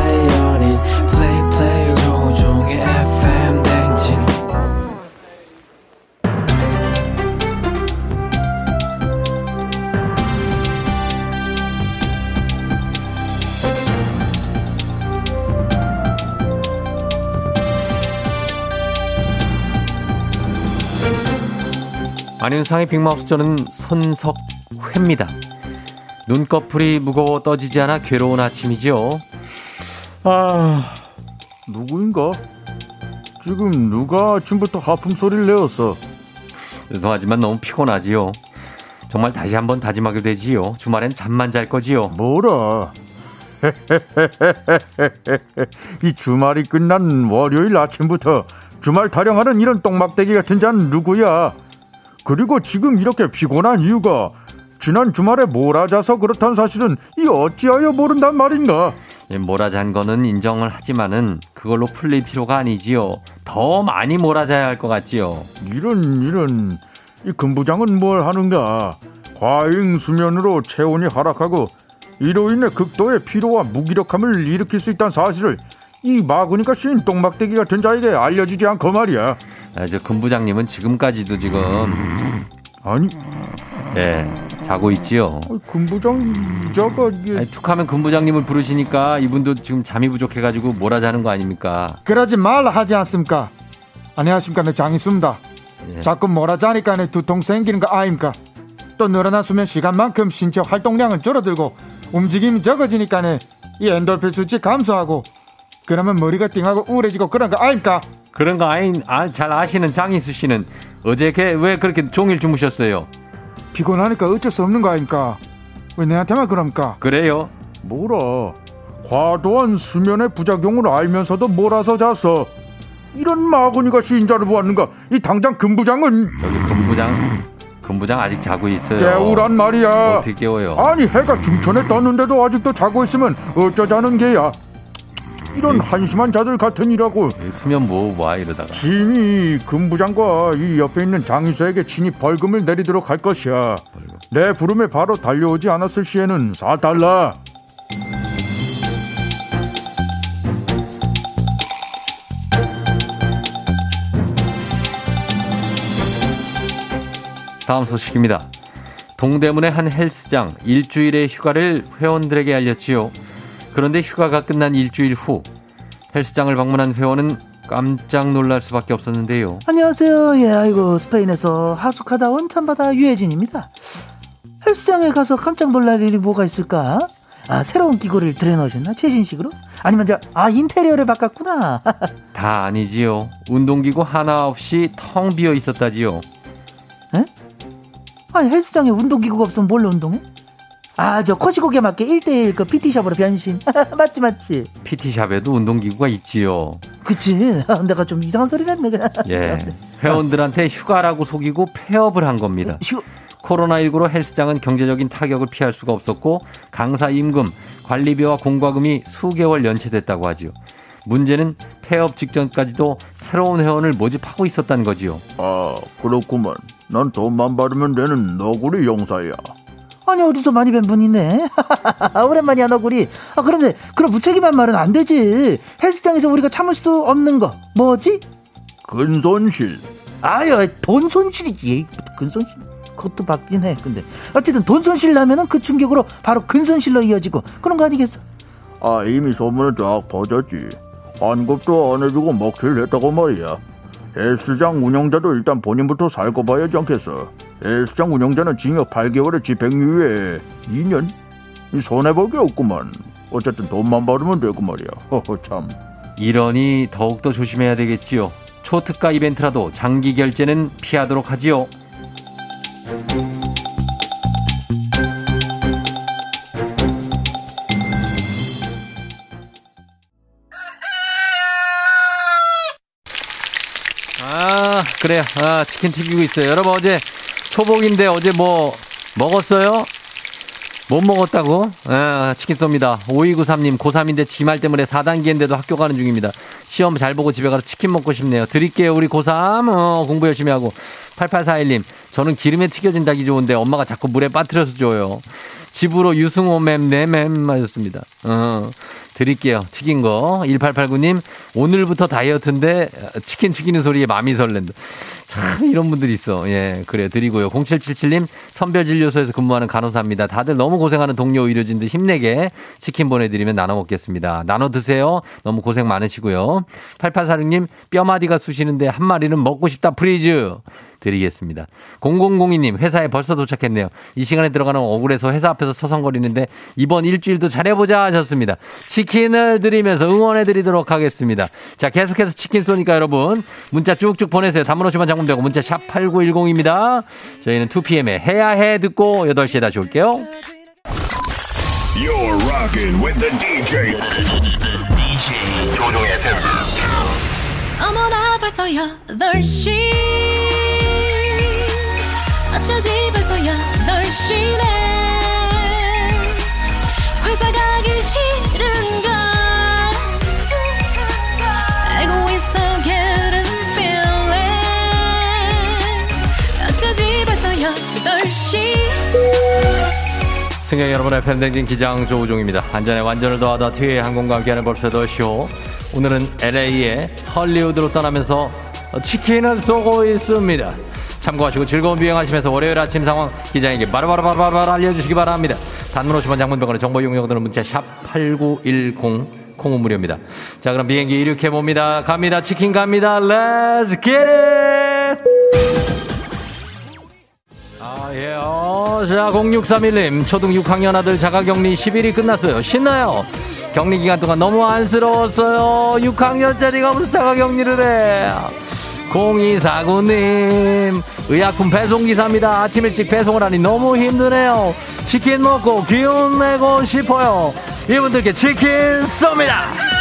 안윤상의 빅마우스 저는 손석회입니다. 눈꺼풀이 무거워 떠지지 않아 괴로운 아침이죠. 아, 누구인가? 지금 누가 아침부터 하품 소리를 내었어? 죄송하지만 너무 피곤하지요. 정말 다시 한번 다짐하게 되지요. 주말엔 잠만 잘 거지요. 뭐라? 이 주말이 끝난 월요일 아침부터 주말 타령하는 이런 똥막대기 같은 자는 누구야? 그리고 지금 이렇게 피곤한 이유가 지난 주말에 몰아자서 그렇다는 사실은 이 어찌하여 모른단 말인가? 예, 몰아잔 거는 인정을 하지만은 그걸로 풀릴 필요가 아니지요. 더 많이 몰아자야 할 것 같지요. 이런 이런 이 금부장은 뭘 하는가? 과잉 수면으로 체온이 하락하고 이로 인해 극도의 피로와 무기력함을 일으킬 수 있다는 사실을 이 마구니까 신 똥막대기 같은 자에게 알려주지 않고 말이야. 아, 저 금 부장님은 지금까지도 지금 아니, 예 자고 있지요. 금 부장 자가 이게 아니, 툭하면 금 부장님을 부르시니까 이분도 지금 잠이 부족해가지고 몰아자는 거 아닙니까? 그러지 말라 하지 않습니까? 안녕하십니까 내 장이수입니다. 예. 자꾸 뭐라 자니까 내 두통 생기는 거 아닙니까? 또 늘어난 수면 시간만큼 신체 활동량은 줄어들고 움직임이 적어지니까 이 엔돌핀 수치 감소하고 그러면 머리가 띵하고 우울해지고 그런 거 아닙니까? 그런 거 아인 아, 잘 아시는 장희수 씨는 어제 걔왜 그렇게 종일 주무셨어요? 피곤하니까 어쩔 수 없는 거 아닙니까? 왜 내한테만 그럽니까? 그래요? 뭐라? 과도한 수면의 부작용을 알면서도 몰아서 잤어. 이런 마구니가 신자를 보았는가? 이 당장 금부장은 여기 금부장 금부장 아직 자고 있어요. 깨우란 말이야. 어떻게 깨워요? 아니 해가 중천에 떴는데도 아직도 자고 있으면 어쩌자는 게야. 이런 한심한 자들 같으니라고 수면 뭐와 이러다가 진이 금부장과 이 옆에 있는 장희수에게 진이 벌금을 내리도록 할 것이야. 내 부름에 바로 달려오지 않았을 시에는 4달러. 다음 소식입니다. 동대문의 한 헬스장 일주일의 휴가를 회원들에게 알렸지요. 그런데 휴가가 끝난 일주일 후 헬스장을 방문한 회원은 깜짝 놀랄 수밖에 없었는데요. 안녕하세요. 예, 아이고 스페인에서 하숙하다 원참바다 유혜진입니다. 헬스장에 가서 깜짝 놀랄 일이 뭐가 있을까? 아 새로운 기구를 들여놓으셨나? 최신식으로? 아니면 저 아 인테리어를 바꿨구나. 다 아니지요. 운동기구 하나 없이 텅 비어 있었다지요. 아니 헬스장에 운동기구가 없으면 뭘로 운동해? 아 저 코시국에 맞게 1대1 그 PT샵으로 변신. 맞지 맞지. PT샵에도 운동기구가 있지요. 그치. 내가 좀 이상한 소리를 했네. 예. 회원들한테 휴가라고 속이고 폐업을 한 겁니다. 코로나19로 헬스장은 경제적인 타격을 피할 수가 없었고 강사 임금, 관리비와 공과금이 수개월 연체됐다고 하지요. 문제는 폐업 직전까지도 새로운 회원을 모집하고 있었다는 거지요. 아 그렇구만. 난 돈만 받으면 되는 너구리 용사야. 아니 어디서 많이 뵌 분이네. 오랜만이야 너구리. 아 그런데 그런 무책임한 말은 안 되지. 헬스장에서 우리가 참을 수 없는 거 뭐지? 근손실. 아유 돈 손실이지. 근손실. 그것도 받긴 해. 근데 어쨌든 돈 손실 나면은 그 충격으로 바로 근손실로 이어지고 그런 거 아니겠어? 아 이미 소문은 쫙 퍼졌지. 환급도 안 해주고 먹튀를 했다고 말이야. 헬스장 운영자도 일단 본인부터 살고 봐야 지 않겠어. 헬스장 운영자는 징역 8개월에 집행유예 2년? 손해볼 게 없구만. 어쨌든 돈만 벌으면 되고 말이야. 허허 참. 이러니 더욱더 조심해야 되겠지요. 초특가 이벤트라도 장기 결제는 피하도록 하지요. 아, 그래요. 아, 치킨 튀기고 있어요. 여러분 어제 초복인데 어제 뭐 먹었어요? 못 먹었다고? 아, 치킨 쏩니다. 5293님, 고3인데 지말 때문에 4단계인데도 학교 가는 중입니다. 시험 잘 보고 집에 가서 치킨 먹고 싶네요. 드릴게요, 우리 고3. 어, 공부 열심히 하고. 8841님, 저는 기름에 튀겨진 닭이 좋은데 엄마가 자꾸 물에 빠뜨려서 줘요. 집으로 유승호 맴, 네맴 하셨습니다. 어, 드릴게요. 튀긴 거. 1889님, 오늘부터 다이어트인데 치킨 튀기는 소리에 마음이 설렌다. 참, 이런 분들이 있어. 예, 그래, 드리고요. 0777님, 선별진료소에서 근무하는 간호사입니다. 다들 너무 고생하는 동료 의료진들 힘내게 치킨 보내드리면 나눠 먹겠습니다. 나눠 드세요. 너무 고생 많으시고요. 8846님, 뼈마디가 쑤시는데 한 마리는 먹고 싶다, please. 드리겠습니다. 0002님, 회사에 벌써 도착했네요. 이 시간에 들어가긴 억울해서 회사 앞에서 서성거리는데 이번 일주일도 잘해보자 하셨습니다. 치킨을 드리면서 응원해드리도록 하겠습니다. 자, 계속해서 치킨 쏘니까 여러분, 문자 쭉쭉 보내세요. 단문호시만 장문되고 문자 샵 8910입니다. 저희는 2pm에 해야 해 듣고 8시에 다시 올게요. You're rocking with the DJ. DJ 조종의 팬. 어머나 벌써 8시 어쩌지 벌써 8시네 회사 가기 싫은걸 알고 있어 getting feeling 어쩌지 벌써 8시 승객 여러분의 팬댕진 기장 조우종입니다. 안전에 완전을 더하다 티웨이 항공과 함께하는 벌써더 쇼. 오늘은 LA의 헐리우드로 떠나면서 치킨을 쏘고 있습니다. 참고하시고 즐거운 비행하시면서 월요일 아침 상황 기장에게 바로바로바로바로 알려주시기 바랍니다. 단문 50원 장문병원의 정보 이용료들은 문자 샵 8910 콩은 무료입니다. 자 그럼 비행기 이륙해봅니다. 갑니다. 치킨 갑니다. Let's get it! 아, 예, 어, 자, 0631님, 초등 6학년 아들 자가격리 10일이 끝났어요. 신나요? 격리 기간 동안 너무 안쓰러웠어요. 6학년짜리가 무슨 자가격리를 해. 0249님, 의약품 배송기사입니다. 아침 일찍 배송을 하니 너무 힘드네요. 치킨 먹고 기운 내고 싶어요. 이분들께 치킨 쏩니다!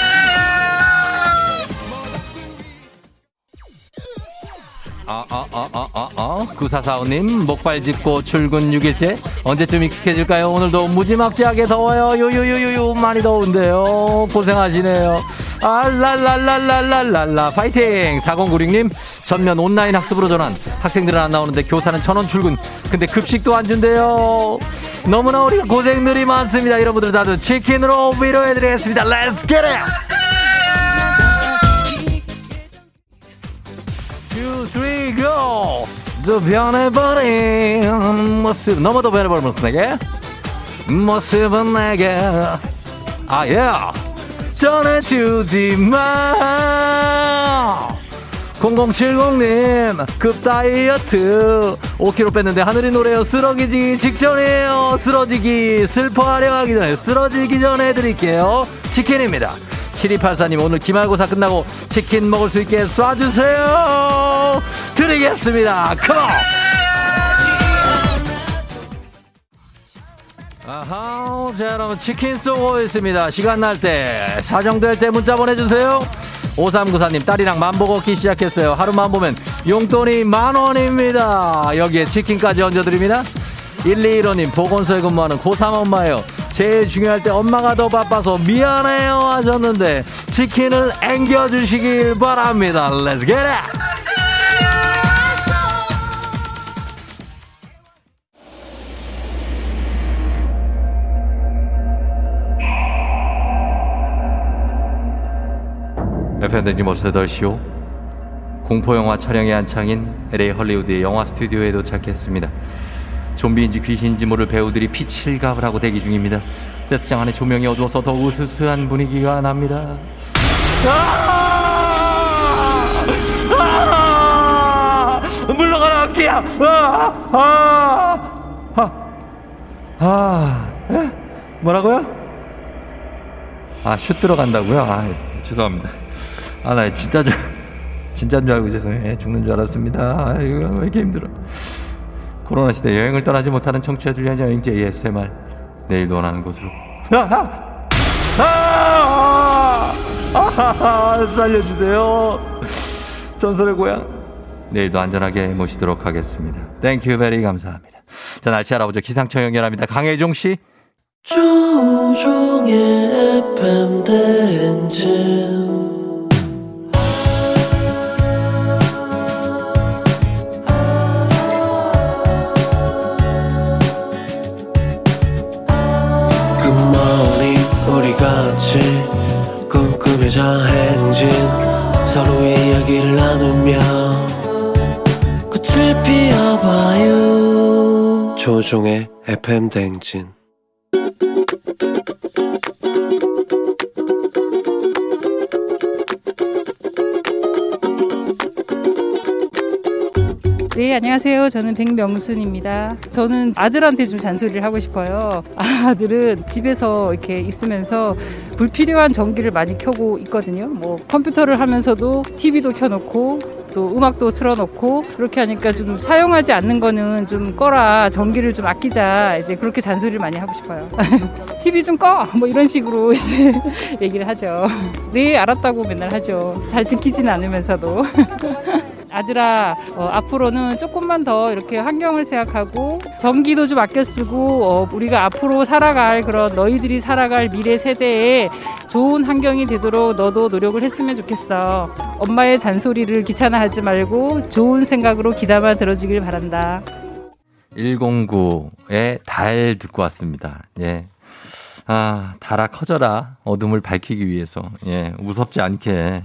아, 아, 아, 아, 아, 아. 9445님, 목발 짚고 출근 6일째. 언제쯤 익숙해질까요? 오늘도 무지막지하게 더워요. 요요요요요, 많이 더운데요. 고생하시네요. 아, 랄랄랄랄랄랄라. 파이팅! 4096님, 전면 온라인 학습으로 전환. 학생들은 안 나오는데 교사는 천원 출근. 근데 급식도 안 준대요. 너무나 우리가 고생들이 많습니다. 여러분들 다들 치킨으로 위로해드리겠습니다. Let's! Two, three, go! 또 변해버린 모습 너무도 변해버린 모습 내게 모습은 내게 아 예. 전해주지 마 0070님 급 다이어트. 5kg 뺐는데 하늘이 노래요. 쓰러지기 직전이에요. 쓰러지기 슬퍼하려 하기 전에 쓰러지기 전에 해드릴게요. 치킨입니다. 7284님 오늘 기말고사 끝나고 치킨 먹을 수 있게 쏴주세요. 드리겠습니다. 컴온! 아하 자 여러분 치킨 쏘고 있습니다. 시간 날 때 사정될 때 문자 보내주세요 5394님 딸이랑 만보 걷기 시작했어요. 하루만 보면 용돈이 만 원입니다. 여기에 치킨까지 얹어드립니다. 121호님 보건소에 근무하는 고3 엄마예요. 제일 중요할 때 엄마가 더 바빠서 미안해요 하셨는데 치킨을 앵겨주시길 바랍니다. Let's FND지 모스 8시오 공포영화 촬영이 한창인 LA 헐리우드의 영화 스튜디오에 도착했습니다. 좀비인지 귀신인지 모를 배우들이 피칠갑을 하고 대기 중입니다. 세트장 안에 조명이 어두워서 더 으스스한 분위기가 납니다. 아! 물러가라, 키야! 아! 아! 아! 아! 에? 뭐라고요? 아, 슛 들어간다고요? 아, 죄송합니다. 아, 나 진짜 줄, 진짜인 줄 알고 죄송해요. 죽는 줄 알았습니다. 아, 이거 왜 이렇게 힘들어. 코로나 시대 여행을 떠나지 못하는 청취자들 위한 여행지 ASMR. 내일도 원하는 곳으로. 아! 아! 아! 살려주세요. 전설의 고향. 내일도 안전하게 모시도록 하겠습니다. Thank you very 감사합니다. 자, 날씨 알아보죠. 기상청 연결합니다. 강혜종 씨. 조종의 FM 대행진 이야기를 나누며 꽃을 피워봐요. 조종의 FM 대행진 네, 안녕하세요. 저는 백명순입니다. 저는 아들한테 좀 잔소리를 하고 싶어요. 아들은 집에서 이렇게 있으면서 불필요한 전기를 많이 켜고 있거든요. 뭐 컴퓨터를 하면서도 TV도 켜놓고 또 음악도 틀어놓고 그렇게 하니까 좀 사용하지 않는 거는 좀 꺼라 전기를 좀 아끼자 이제 그렇게 잔소리를 많이 하고 싶어요. TV 좀 꺼! 뭐 이런 식으로 이제 얘기를 하죠. 네 알았다고 맨날 하죠. 잘 지키진 않으면서도. 아들아 어, 앞으로는 조금만 더 이렇게 환경을 생각하고 전기도 좀 아껴 쓰고 어, 우리가 앞으로 살아갈 그런 너희들이 살아갈 미래 세대에 좋은 환경이 되도록 너도 노력을 했으면 좋겠어 엄마의 잔소리를 귀찮아 하지 말고 좋은 생각으로 귀담아 들어주길 바란다 109의 달 듣고 왔습니다. 예. 아, 달아 커져라. 어둠을 밝히기 위해서. 예, 무섭지 않게.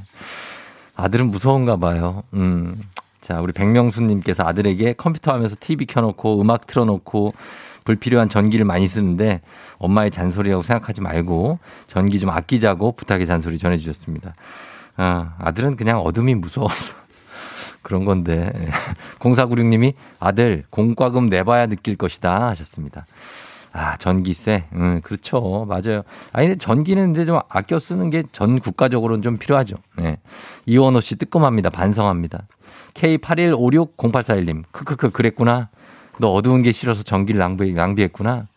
아들은 무서운가 봐요. 음. 자, 우리 백명수님께서 아들에게 컴퓨터 하면서 TV 켜놓고 음악 틀어놓고 불필요한 전기를 많이 쓰는데 엄마의 잔소리라고 생각하지 말고 전기 좀 아끼자고 부탁의 잔소리 전해주셨습니다. 아, 아들은 그냥 어둠이 무서워서 그런 건데. 0496님이 아들 공과금 내봐야 느낄 것이다 하셨습니다. 아, 전기세. 음, 그렇죠. 맞아요. 아니, 근데 전기는 이제 좀 아껴 쓰는 게 전 국가적으로는 좀 필요하죠. 네. 이원호 씨 뜨끔합니다. 반성합니다. K81560841님. 크크크, 그랬구나. 너 어두운 게 싫어서 전기를 낭비, 낭비했구나.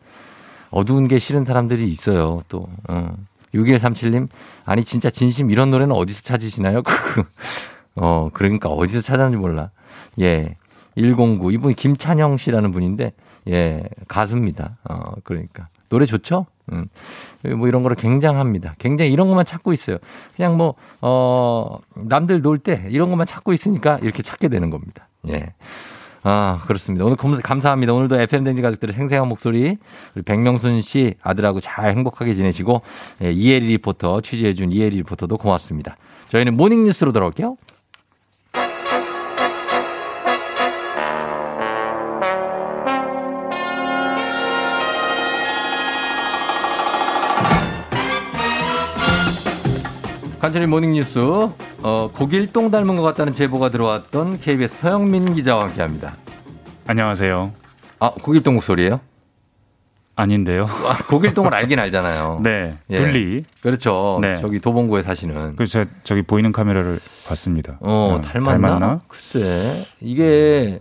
어두운 게 싫은 사람들이 있어요. 또, 어. 6137님. 아니, 진짜 진심 이런 노래는 어디서 찾으시나요? 어, 그러니까 어디서 찾았는지 몰라. 예. 109. 이분 김찬영 씨라는 분인데, 예, 가수입니다. 어, 그러니까. 노래 좋죠? 음. 뭐 이런 거를 굉장합니다. 굉장히 이런 것만 찾고 있어요. 그냥 뭐, 어, 남들 놀 때 이런 것만 찾고 있으니까 이렇게 찾게 되는 겁니다. 예. 아, 그렇습니다. 오늘 검- 감사합니다. 오늘도 FM댕지 가족들의 생생한 목소리, 우리 백명순 씨 아들하고 잘 행복하게 지내시고, 예, 이혜리 리포터, 취재해준 이혜리 리포터도 고맙습니다. 저희는 morning뉴스로 돌아올게요. 간추린 morning뉴스 어, 고길동 닮은 것 같다는 제보가 들어왔던 KBS 서영민 기자와 함께합니다. 안녕하세요. 아 고길동 목소리예요? 아닌데요. 아, 고길동을 알긴 알잖아요. 네, 예. 둘리. 그렇죠. 네. 저기 도봉구에 사시는. 그래서 저기 보이는 카메라를 봤습니다. 어, 어, 닮았나? 글쎄 이게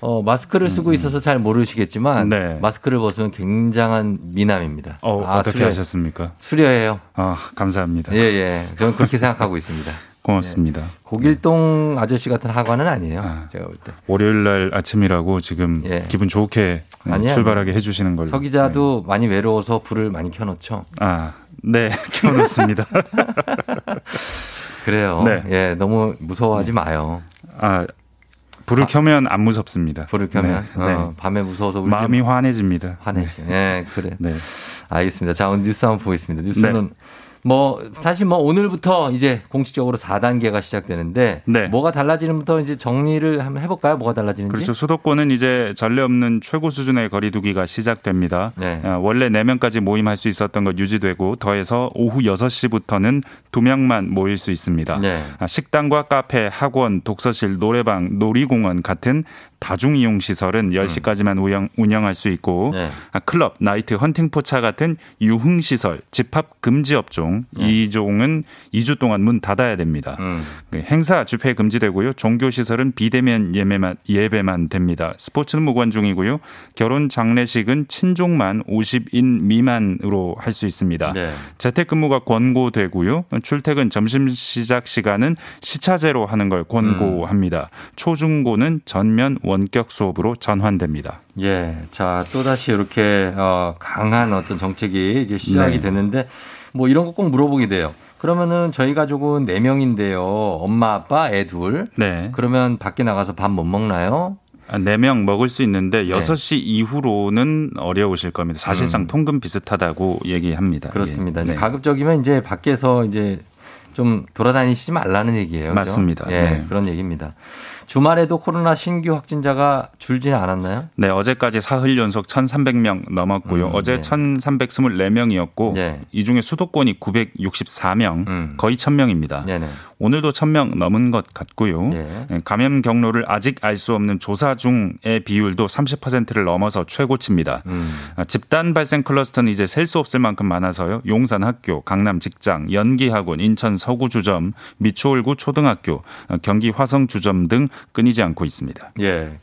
어, 마스크를 쓰고 있어서 잘 모르시겠지만 마스크를 벗으면 굉장한 미남입니다. 음. 어, 어떻게 수려- 하셨습니까? 수려해요. 아, 감사합니다. 예, 예. 저는 그렇게 생각하고 있습니다. 고맙습니다. 고길동 아저씨 같은 하관은 아니에요. 제가 볼 때. 월요일 날 아침이라고 지금 기분 좋게 음, 예. 아니야, 출발하게 해주시는 걸로. 서 기자도 많이 외로워서 불을 많이 켜놓죠. 아, 네, 켜놓습니다. 그래요. 네. 예, 너무 무서워하지 마요. 아, 불을 켜면 안 무섭습니다. 불을 켜면 네, 어, 밤에 무서워서 마음이 환해집니다. 화내시. 예, 그래. 네. 알겠습니다. 자, 오늘 뉴스 한번 보겠습니다. 뉴스는 뭐 사실 뭐 오늘부터 이제 공식적으로 4단계가 시작되는데 뭐가 달라지는부터 이제 정리를 한번 해볼까요? 뭐가 달라지는지. 그렇죠. 수도권은 이제 전례 없는 최고 수준의 거리두기가 시작됩니다. 네. 어, 원래 4명까지 모임할 수 있었던 것 유지되고 더해서 오후 6시부터는 2명만 모일 수 있습니다. 네. 아, 식당과 카페, 학원, 독서실, 노래방, 놀이공원 같은 다중이용 시설은 10시까지만 운영, 운영할 수 있고 네. 아, 클럽, 나이트, 헌팅포차 같은 유흥 시설, 집합 금지 업종 네. 이 종은 2주 동안 문 닫아야 됩니다. 음. 그 행사 집회 금지되고요. 종교 시설은 비대면 예매만 예배만 됩니다. 스포츠는 무관중이고요. 결혼 장례식은 친족만 50인 미만으로 할 수 있습니다. 네. 재택근무가 권고되고요. 출퇴근 점심 시작 시간은 시차제로 하는 걸 권고합니다. 초중고는 전면 원격 수업으로 전환됩니다. 예. 자, 또다시 이렇게, 어, 강한 어떤 정책이 이게 시작이 네. 됐는데, 뭐 이런 거 꼭 물어보게 돼요. 그러면은 저희 가족은 4명인데요. 엄마, 아빠, 애 둘. 네. 그러면 밖에 나가서 밥 못 먹나요? 아, 4명 먹을 수 있는데 네. 6시 이후로는 어려우실 겁니다. 사실상 음. 통금 비슷하다고 얘기합니다. 그렇습니다. 예. 이제 네. 가급적이면 이제 밖에서 이제 좀 돌아다니시지 말라는 얘기예요. 맞습니다. 예, 네. 그런 얘기입니다. 주말에도 코로나 신규 확진자가 줄지는 않았나요? 네, 어제까지 사흘 연속 1,300명 넘었고요. 음, 어제 네. 1,324명이었고 네. 이 중에 수도권이 964명, 음. 거의 1,000명입니다. 네네. 오늘도 1,000명 넘은 것 같고요. 예. 네, 감염 경로를 아직 알 수 없는 조사 중의 비율도 30%를 넘어서 최고치입니다. 음. 아, 집단 발생 클러스터는 이제 셀 수 없을 만큼 많아서요. 용산 학교, 강남 직장, 연기 학원, 인천 서구 주점, 미추홀구 초등학교, 어, 경기 화성 주점 등 끊이지 않고 있습니다. 예.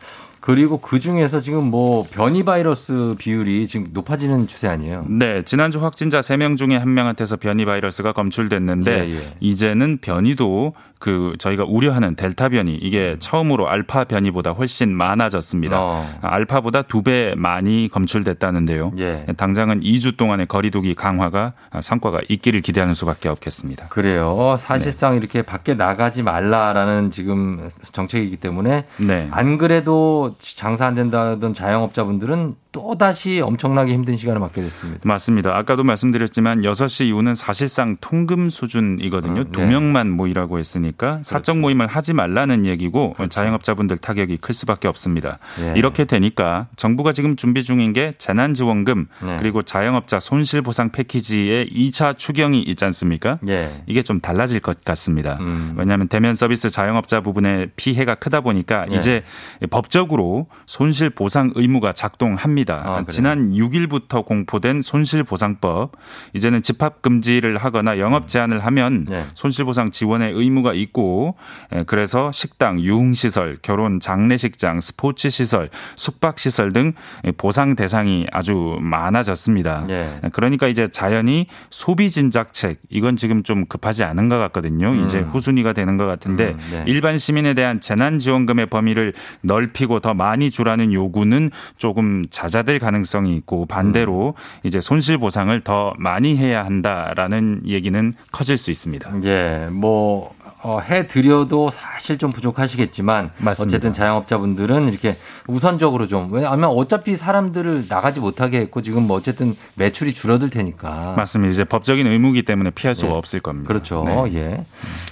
그리고 그 중에서 지금 뭐 변이 바이러스 비율이 지금 높아지는 추세 아니에요? 네, 지난주 확진자 3명 중에 1명한테서 변이 바이러스가 검출됐는데 예, 예. 이제는 변이도 그 저희가 우려하는 델타 변이 이게 처음으로 알파 변이보다 훨씬 많아졌습니다. 어. 알파보다 두 배 많이 검출됐다는데요. 예. 당장은 2주 동안의 거리두기 강화가 성과가 있기를 기대하는 수밖에 없겠습니다. 그래요. 사실상 네. 이렇게 밖에 나가지 말라라는 지금 정책이기 때문에 네. 안 그래도 장사 안 된다던 자영업자분들은 또 다시 엄청나게 힘든 시간을 맞게 됐습니다. 맞습니다. 아까도 말씀드렸지만 6시 이후는 사실상 통금 수준이거든요. 음, 두 네. 명만 모이라고 했으니까 사적 모임을 하지 말라는 얘기고 자영업자분들 타격이 클 수밖에 없습니다. 예. 이렇게 되니까 정부가 지금 준비 중인 게 재난지원금 네. 그리고 자영업자 손실보상 패키지의 2차 추경이 있지 않습니까? 예. 이게 좀 달라질 것 같습니다. 음. 왜냐하면 대면 서비스 자영업자 부분의 피해가 크다 보니까 예. 이제 법적으로 손실 보상 의무가 작동합니다. 아, 그래요? 지난 6일부터 공포된 손실 보상법 이제는 집합 금지를 하거나 영업 제한을 하면 네. 손실 보상 지원의 의무가 있고 에, 그래서 식당, 유흥 시설, 결혼 장례식장, 스포츠 시설, 숙박 시설 등 보상 대상이 아주 많아졌습니다. 예. 그러니까 이제 자연히 소비 진작책 이건 지금 좀 급하지 않은 것 같거든요. 이제 후순위가 되는 것 같은데 음, 네. 일반 시민에 대한 재난 지원금의 범위를 넓히고 더 많이 주라는 요구는 조금 잦아들 가능성이 있고 반대로 이제 손실 보상을 더 많이 해야 한다라는 얘기는 커질 수 있습니다. 예, 뭐, 어, 해드려도 사실 좀 부족하시겠지만 맞습니다. 어쨌든 자영업자분들은 이렇게 우선적으로 좀 왜냐하면 어차피 사람들을 나가지 못하게 했고 지금 뭐 어쨌든 매출이 줄어들 테니까 맞습니다. 이제 법적인 의무기 때문에 피할 수가 네. 없을 겁니다. 그렇죠. 네. 예.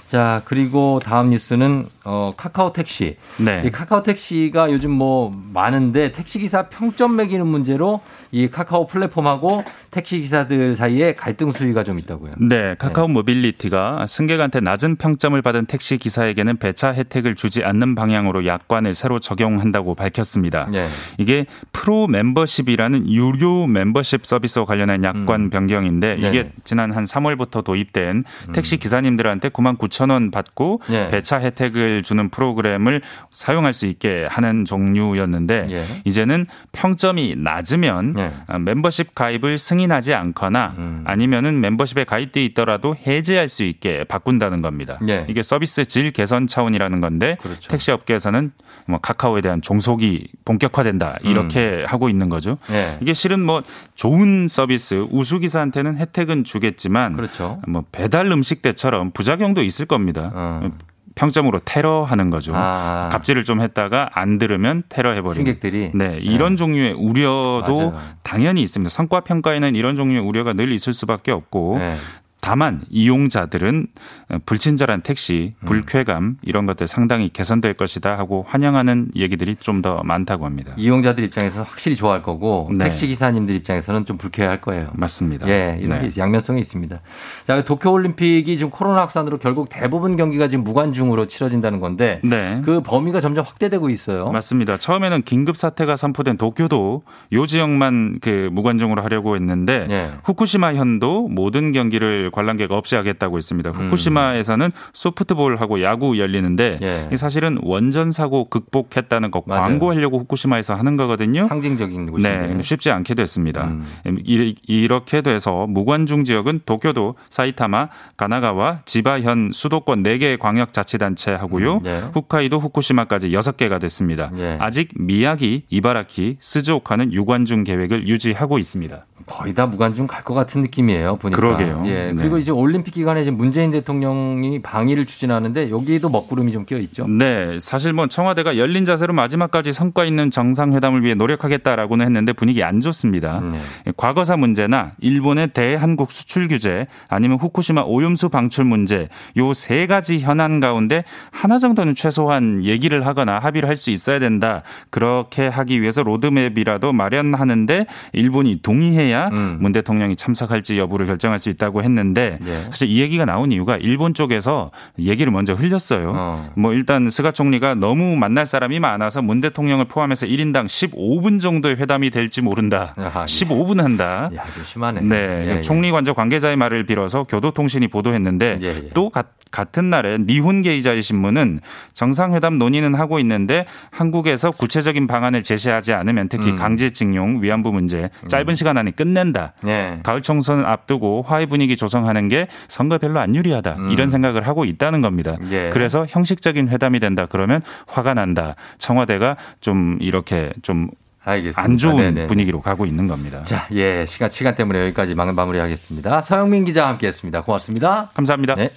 자, 그리고 다음 뉴스는 어, 카카오 택시. 네. 이 카카오 택시가 요즘 뭐 많은데 택시 기사 평점 매기는 문제로 이 카카오 플랫폼하고 택시 기사들 사이에 갈등 수위가 좀 있다고요. 네, 카카오 모빌리티가 승객한테 낮은 평점을 받은 택시 기사에게는 배차 혜택을 주지 않는 방향으로 약관을 새로 적용한다고 밝혔습니다. 네. 이게 프로 멤버십이라는 유료 멤버십 서비스와 관련한 약관 변경인데 이게 음. 네네. 지난 한 3월부터 도입된 택시 기사님들한테 9만 9천 원 받고 네. 배차 혜택을 주는 프로그램을 사용할 수 있게 하는 종류였는데 예. 이제는 평점이 낮으면 네. 아, 멤버십 가입을 승인하지 않거나 음. 아니면은 멤버십에 가입돼 있더라도 해제할 수 있게 바꾼다는 겁니다. 네. 이게 서비스 질 개선 차원이라는 건데 그렇죠. 택시 업계에서는 뭐 카카오에 대한 종속이 본격화된다 이렇게 하고 있는 거죠. 음. 네. 이게 실은 뭐 좋은 서비스 우수 기사한테는 혜택은 주겠지만 그렇죠. 뭐 배달 음식 때처럼 부작용도 있을 겁니다. 어. 평점으로 테러하는 거죠. 아. 갑질을 좀 했다가 안 들으면 테러해버리는. 승객들이 네, 이런 종류의 우려도 맞아요. 당연히 있습니다. 성과 평가에는 이런 종류의 우려가 늘 있을 수밖에 없고 네. 다만 이용자들은 불친절한 택시, 음. 불쾌감 이런 것들 상당히 개선될 것이다 하고 환영하는 얘기들이 좀 더 많다고 합니다. 이용자들 입장에서는 확실히 좋아할 거고 네. 택시 기사님들 입장에서는 좀 불쾌할 거예요. 맞습니다. 예, 이런 네. 게 양면성이 있습니다. 자, 도쿄 올림픽이 지금 코로나 확산으로 결국 대부분 경기가 지금 무관중으로 치러진다는 건데 네. 그 범위가 점점 확대되고 있어요. 맞습니다. 처음에는 긴급 사태가 선포된 도쿄도 요 지역만 그 무관중으로 하려고 했는데 예. 후쿠시마 현도 모든 경기를 관람객 없이 하겠다고 했습니다. 후쿠시마에서는 소프트볼하고 야구 열리는데 음. 예. 이 사실은 원전 사고 극복했다는 거 광고하려고 후쿠시마에서 하는 거거든요. 상징적인 곳인데. 네, 쉽지 않게 됐습니다. 음. 이- 이렇게 돼서 무관중 지역은 도쿄도, 사이타마, 가나가와, 지바현 수도권 4개 광역자치단체 하고요. 네. 홋카이도, 후쿠시마까지 6개가 됐습니다. 아직 미야기, 이바라키, 스즈오카는 유관중 계획을 유지하고 있습니다. 거의 다 무관중 갈 것 같은 느낌이에요. 보니까. 그러게요. 예. 네. 그리고 이제 올림픽 기간에 이제 문재인 대통령이 방위를 추진하는데 여기에도 먹구름이 좀 끼어 있죠. 네, 사실 뭐 청와대가 열린 자세로 마지막까지 성과 있는 정상회담을 위해 노력하겠다라고는 했는데 분위기 안 좋습니다. 네. 과거사 문제나 일본의 대한국 수출 규제 아니면 후쿠시마 오염수 방출 문제 요 세 가지 현안 가운데 하나 정도는 최소한 얘기를 하거나 합의를 할 수 있어야 된다. 그렇게 하기 위해서 로드맵이라도 마련하는데 일본이 동의해야 음. 문 대통령이 참석할지 여부를 결정할 수 있다고 했는데 예. 사실 이 얘기가 나온 이유가 일본 쪽에서 얘기를 먼저 흘렸어요. 뭐 일단 스가 총리가 너무 만날 사람이 많아서 문 대통령을 포함해서 1인당 15분 정도의 회담이 될지 모른다. 15분 한다. 야, 좀 심하네. 네, 예, 예. 총리 관저 관계자의 말을 빌어서 교도통신이 보도했는데 예, 또 가- 같은 날에 니혼 게이자의 신문은 정상회담 논의는 하고 있는데 한국에서 구체적인 방안을 제시하지 않으면 특히 음. 강제징용 위안부 문제 짧은 시간 안에 끝 낸다. 네. 가을 총선 앞두고 화해 분위기 조성하는 게 선거 별로 안 유리하다. 음. 이런 생각을 하고 있다는 겁니다. 예. 그래서 형식적인 회담이 된다. 그러면 화가 난다. 청와대가 좀 이렇게 좀안 알겠습니다. 좋은 네네. 분위기로 가고 있는 겁니다. 자, 예, 시간 시간 때문에 여기까지 마- 마무리하겠습니다. 서영민 기자와 함께했습니다. 고맙습니다. 감사합니다. 네.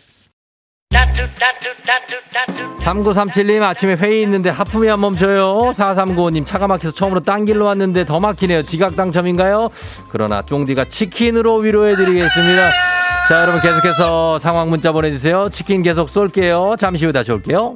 3937님 아침에 회의 있는데 하품이 안 멈춰요. 4395님 차가 막혀서 처음으로 딴 길로 왔는데 더 막히네요. 지각 당첨인가요? 그러나 쫑디가 치킨으로 위로해드리겠습니다. 자 여러분 계속해서 상황 문자 보내주세요. 치킨 계속 쏠게요. 잠시 후 다시 올게요.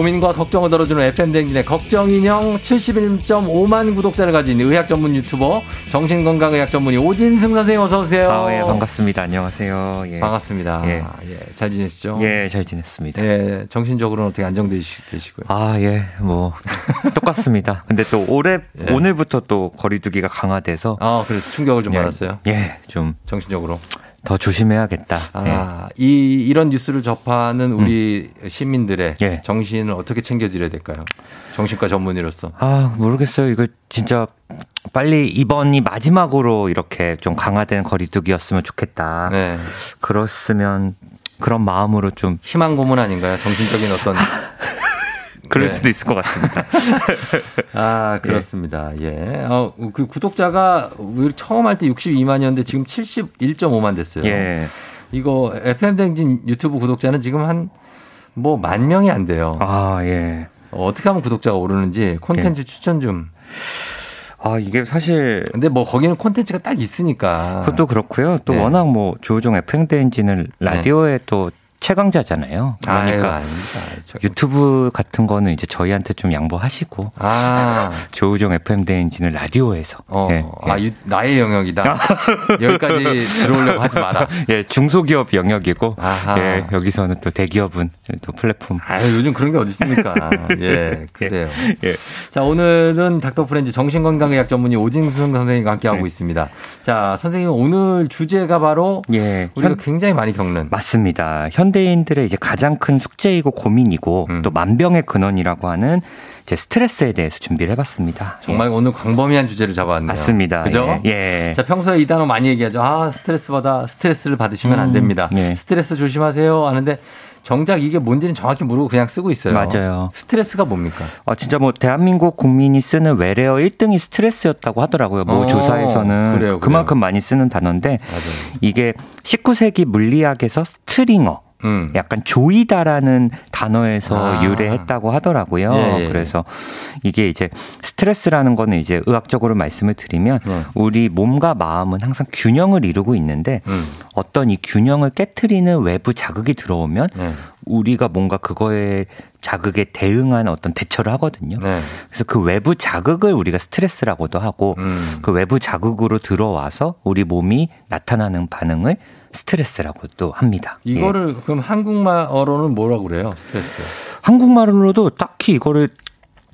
고민과 걱정을 덜어주는 FM댕진의 걱정인형 71.5만 구독자를 가진 의학 전문 유튜버 정신건강의학 전문의 오진승 선생님 어서오세요. 아, 예, 반갑습니다. 안녕하세요. 예. 반갑습니다. 예. 예, 잘 지내시죠? 예, 잘 지냈습니다. 예, 정신적으로는 어떻게 안정되시고요? 아, 예, 뭐, 똑같습니다. 근데 또 올해, 예. 오늘부터 또 거리두기가 강화돼서. 아, 그래서 충격을 좀 예, 받았어요? 예, 좀. 정신적으로. 더 조심해야겠다. 예. 아, 이, 이런 뉴스를 접하는 우리 시민들의 예. 정신을 어떻게 챙겨드려야 될까요? 정신과 전문의로서. 아, 모르겠어요. 이거 진짜 빨리 이번이 마지막으로 이렇게 좀 강화된 거리두기였으면 좋겠다. 네. 그렇으면 그런 마음으로 좀. 희망 고문 아닌가요? 정신적인 어떤. 그럴 네. 수도 있을 것 같습니다. 아, 그렇습니다. 예. 어, 그 구독자가 처음 할 때 62만이었는데 지금 71.5만 됐어요. 예. 이거 FM댕진 유튜브 구독자는 지금 한 뭐 만 명이 안 돼요. 아, 예. 어, 어떻게 하면 구독자가 오르는지 콘텐츠 추천 좀. 아, 이게 사실. 근데 뭐 거기는 콘텐츠가 딱 있으니까. 그것도 그렇고요. 또 네. 워낙 뭐 조우종 FM대 엔진을 라디오에 또 최강자잖아요. 아유, 그러니까 아닙니다. 유튜브 같은 거는 이제 저희한테 좀 양보하시고 아. 조우종 FM 대행진을 라디오에서 어, 예, 아, 유- 나의 영역이다. 여기까지 들어오려고 하지 마라. 예, 중소기업 영역이고 아하. 예, 여기서는 또 대기업은 또 플랫폼. 아유, 요즘 그런 게 어디 있습니까? 예, 그래요. 예. 자, 오늘은 닥터 프렌즈 정신건강의학 전문의 오징승 선생님과 함께 하고 있습니다. 자, 선생님 오늘 주제가 바로 예, 우리가 현- 굉장히 많이 겪는 맞습니다. 현 대인들의 이제 가장 큰 숙제이고 고민이고 음. 또 만병의 근원이라고 하는 이제 스트레스에 대해서 준비를 해봤습니다. 정말 오늘 광범위한 주제를 잡아왔네요. 맞습니다. 그죠? 예. 예. 자, 평소에 이 단어 많이 얘기하죠. 아, 스트레스 받아. 스트레스를 받으시면 안 음, 됩니다. 예. 스트레스 조심하세요. 하는데 정작 이게 뭔지는 정확히 모르고 그냥 쓰고 있어요. 맞아요. 스트레스가 뭡니까? 어, 진짜 뭐 대한민국 국민이 쓰는 외래어 1등이 스트레스였다고 하더라고요. 뭐 어, 조사에서는 그래요, 그래요. 그만큼 많이 쓰는 단어인데 이게 19세기 물리학에서 스트링어 음. 약간 조이다라는 단어에서 아. 유래했다고 하더라고요. 예, 예. 그래서 이게 이제 스트레스라는 거는 이제 의학적으로 말씀을 드리면 네. 우리 몸과 마음은 항상 균형을 이루고 있는데 음. 어떤 이 균형을 깨뜨리는 외부 자극이 들어오면 네. 우리가 뭔가 그거에 자극에 대응하는 어떤 대처를 하거든요. 네. 그래서 그 외부 자극을 우리가 스트레스라고도 하고 음. 그 외부 자극으로 들어와서 우리 몸이 나타나는 반응을 스트레스라고도 합니다. 예. 이거를 그럼 한국말어로는 뭐라고 그래요? 스트레스. 한국말로도 딱히 이거를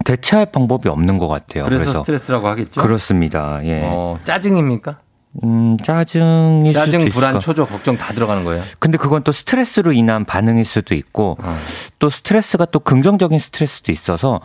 대체할 방법이 없는 것 같아요. 그래서, 스트레스라고 하겠죠? 그렇습니다. 예. 어, 짜증입니까? 음, 짜증일 수도 짜증, 있을 불안, 것 초조, 걱정 다 들어가는 거예요. 근데 그건 또 스트레스로 인한 반응일 수도 있고 어. 또 스트레스가 또 긍정적인 스트레스도 있어서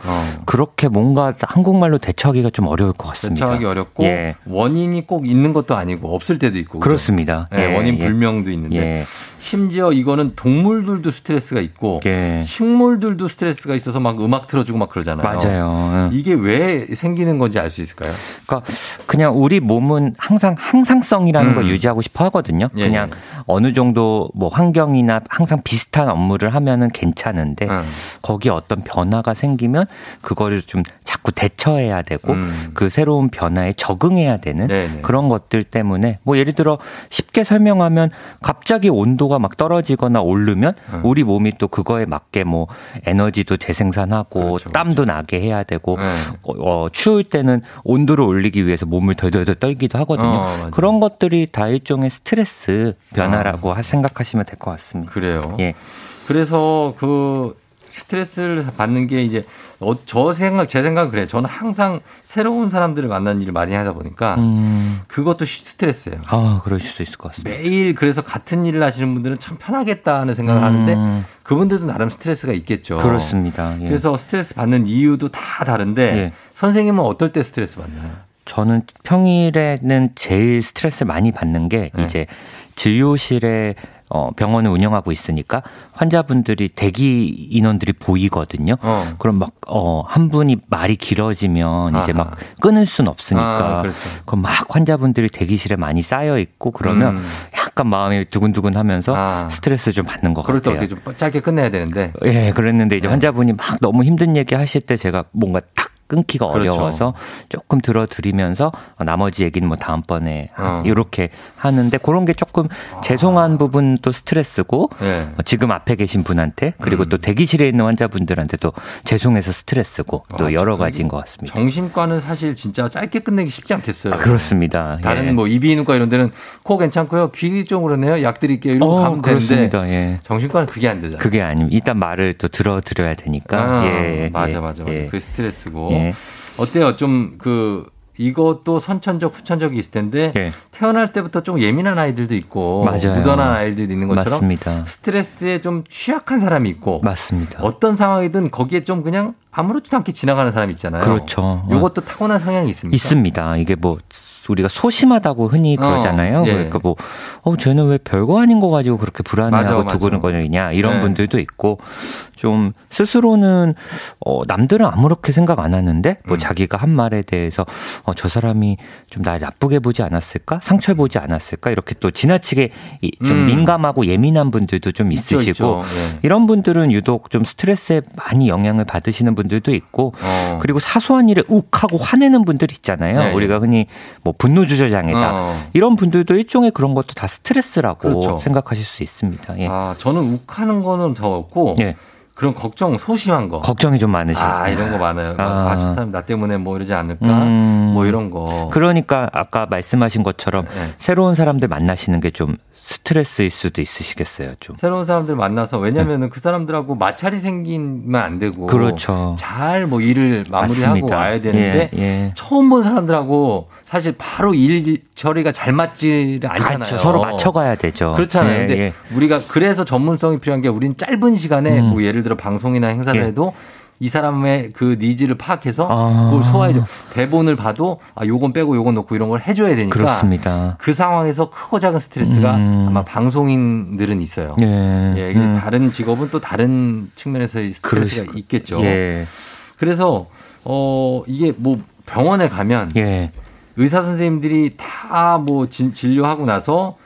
그렇게 뭔가 한국말로 대처하기가 좀 어려울 것 같습니다. 대처하기 어렵고 예. 원인이 꼭 있는 것도 아니고 없을 때도 있고. 그죠? 그렇습니다. 예, 예, 원인 예. 불명도 있는데 예. 심지어 이거는 동물들도 스트레스가 있고 예. 식물들도 스트레스가 있어서 막 음악 틀어주고 막 그러잖아요. 맞아요. 이게 왜 생기는 건지 알 수 있을까요? 그러니까 그냥 우리 몸은 항상 항상성이라는 음. 걸 유지하고 싶어 하거든요. 예, 그냥 예. 어느 정도 뭐 환경이나 항상 비슷한 업무를 하면은 괜찮은데 음. 거기에 어떤 변화가 생기면 그거를 좀 자꾸 대처해야 되고 음. 그 새로운 변화에 적응해야 되는 네네. 그런 것들 때문에 뭐 예를 들어 쉽게 설명하면 갑자기 온도가 막 떨어지거나 오르면 음. 우리 몸이 또 그거에 맞게 뭐 에너지도 재생산하고 그렇죠, 땀도 나게 해야 되고 네. 어, 어, 추울 때는 온도를 올리기 위해서 몸을 덜덜덜 떨기도 하거든요. 어. 그런 것들이 다 일종의 스트레스 변화라고 하- 생각하시면 될 것 같습니다. 아. 그래요. 예. 그래서 그 스트레스를 받는 게 이제 어, 저 생각 제 생각은 그래요. 저는 항상 새로운 사람들을 만나는 일을 많이 하다 보니까 음, 그것도 시- 스트레스예요. 아, 그러실 수 있을 것 같습니다. 매일 그래서 같은 일을 하시는 분들은 참 편하겠다는 생각을 음. 하는데 그분들도 나름 스트레스가 있겠죠. 그렇습니다. 예. 그래서 스트레스 받는 이유도 다 다른데 예. 선생님은 어떨 때 스트레스 받나요? 저는 평일에는 제일 스트레스 많이 받는 게 네. 이제 진료실에 어, 병원을 운영하고 있으니까 환자분들이 대기 인원들이 보이거든요. 어. 그럼 막, 어, 한 분이 말이 길어지면 이제 아하. 막 끊을 순 없으니까. 아, 그렇죠. 그럼 막 환자분들이 대기실에 많이 쌓여 있고 그러면 음. 약간 마음이 두근두근 하면서 아. 스트레스 좀 받는 것 그럴 때 같아요. 어떻게 좀 짧게 끝내야 되는데 예, 그랬는데 이제 네. 환자분이 막 너무 힘든 얘기 하실 때 제가 뭔가 딱 끊기가 그렇죠. 어려워서 조금 들어드리면서 나머지 얘기는 뭐 다음번에 어. 이렇게 하는데 그런 게 조금 죄송한 부분도 스트레스고 예. 어, 지금 앞에 계신 분한테 그리고 음. 또 대기실에 있는 환자분들한테도 죄송해서 스트레스고 또 아, 여러 저- 가지인 것 같습니다. 정신과는 사실 진짜 짧게 끝내기 쉽지 않겠어요. 아, 그렇습니다. 다른 예. 뭐 이비인후과 이런 데는 코 괜찮고요. 귀 쪽으로네요. 약 드릴게요. 이러고 어, 가면 그렇습니다. 예. 정신과는 그게 안 되잖아요. 그게 아니면 일단 말을 또 들어드려야 되니까. 아, 예, 맞아 예, 맞아 맞아. 예. 그게 스트레스고. 예. 어때요? 좀그 이것도 선천적 후천적이 있을 텐데 예. 태어날 때부터 좀 예민한 아이들도 있고 맞아요. 무던한 아이들도 있는 것처럼 맞습니다. 스트레스에 좀 취약한 사람이 있고 맞습니다. 어떤 상황이든 거기에 좀 그냥 아무렇지도 않게 지나가는 사람이 있잖아요. 그렇죠. 이것도 타고난 성향이 있습니까? 있습니다. 이게 뭐 우리가 소심하다고 흔히 어, 그러잖아요. 예. 그러니까 뭐, 어, 쟤는 왜 별거 아닌 거 가지고 그렇게 불안해하고 맞아. 두근거리냐 이런 네. 분들도 있고 좀 스스로는 어, 남들은 아무렇게 생각 안 하는데 뭐 음. 자기가 한 말에 대해서 어, 저 사람이 좀 날 나쁘게 보지 않았을까? 상처 보지 않았을까? 이렇게 또 지나치게 이- 좀 음. 민감하고 예민한 분들도 좀 있죠, 있으시고 있죠. 예. 이런 분들은 유독 좀 스트레스에 많이 영향을 받으시는 분들도 있고 어. 그리고 사소한 일에 욱하고 화내는 분들 있잖아요. 네, 우리가 흔히 뭐 분노 조절 장애다. 어. 이런 분들도 일종의 그런 것도 다 스트레스라고 그렇죠. 생각하실 수 있습니다. 예. 아, 저는 욱하는 거는 저 없고 예. 그런 걱정 소심한 거. 걱정이 좀 많으시죠. 아 이런 거 많아요. 아, 아. 저 사람 나 때문에 뭐 이러지 않을까? 음. 뭐 이런 거. 그러니까 아까 말씀하신 것처럼 네. 새로운 사람들 만나시는 게 좀 스트레스일 수도 있으시겠어요. 좀. 새로운 사람들 만나서 왜냐면은 그 사람들하고 마찰이 생기면 안 되고 네. 그렇죠. 잘 뭐 일을 마무리하고 맞습니다. 와야 되는데 예, 예. 처음 본 사람들하고 사실 바로 일 처리가 잘 맞지를 않잖아요. 그렇죠. 서로 맞춰가야 되죠. 그렇잖아요. 예, 근데 예. 우리가 그래서 전문성이 필요한 게 우리는 짧은 시간에 음. 뭐 예를 들어 방송이나 행사를 예. 해도 이 사람의 그 needs를 파악해서 아. 그걸 소화해줘. 대본을 봐도 아 요건 빼고 요건 넣고 이런 걸 해줘야 되니까 그렇습니다. 그 상황에서 크고 작은 스트레스가 음. 아마 방송인들은 있어요. 예. 예, 음. 다른 직업은 또 다른 측면에서의 스트레스가 그러시- 있겠죠. 예. 그래서 어 이게 뭐 병원에 가면 예. 의사 선생님들이 다 뭐 진료하고 나서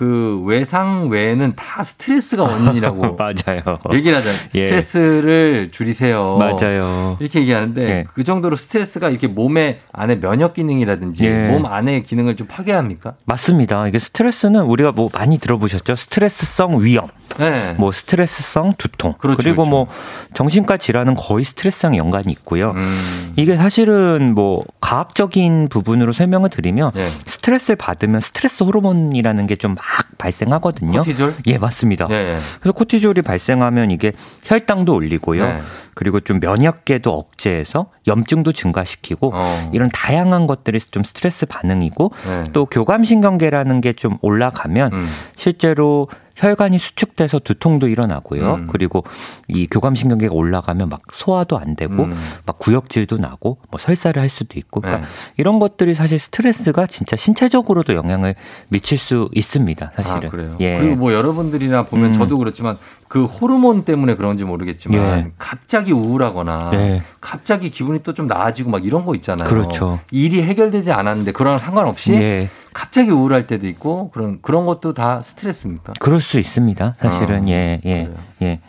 그 외상 외에는 다 스트레스가 원인이라고 맞아요. 얘기를 하잖아요. 예. 스트레스를 줄이세요. 맞아요. 이렇게 얘기하는데 예. 그 정도로 스트레스가 이렇게 몸의 안에 면역 기능이라든지 예. 몸 안의 기능을 좀 파괴합니까? 맞습니다. 이게 스트레스는 우리가 뭐 많이 들어보셨죠? 스트레스성 위염, 네. 뭐 스트레스성 두통, 그렇죠, 그리고 그렇죠. 뭐 정신과 질환은 거의 스트레스랑 연관이 있고요. 음. 이게 사실은 뭐 과학적인 부분으로 설명을 드리면 예. 스트레스를 받으면 스트레스 호르몬이라는 게좀막 발생하거든요. 코티졸? 예, 맞습니다. 네. 그래서 코티졸이 발생하면 이게 혈당도 올리고요. 네. 그리고 좀 면역계도 억제해서 염증도 증가시키고 어. 이런 다양한 것들이 좀 스트레스 반응이고 네. 또 교감신경계라는 게 좀 올라가면 음. 실제로 혈관이 수축돼서 두통도 일어나고요. 음. 그리고 이 교감신경계가 올라가면 막 소화도 안 되고 음. 막 구역질도 나고 뭐 설사를 할 수도 있고 그러니까 네. 이런 것들이 사실 스트레스가 진짜 신체적으로도 영향을 미칠 수 있습니다. 사실은. 아, 그래요. 예. 그리고 뭐 여러분들이나 보면 음. 저도 그렇지만 그 호르몬 때문에 그런지 모르겠지만 예. 갑자기 우울하거나 네. 갑자기 기분이 또 좀 나아지고 막 이런 거 있잖아요. 그렇죠. 일이 해결되지 않았는데 그거랑 상관없이 예. 갑자기 우울할 때도 있고 그런 그런 것도 다 스트레스입니까? 그럴 수 있습니다. 사실은 어, 예, 예, 그래요. 예.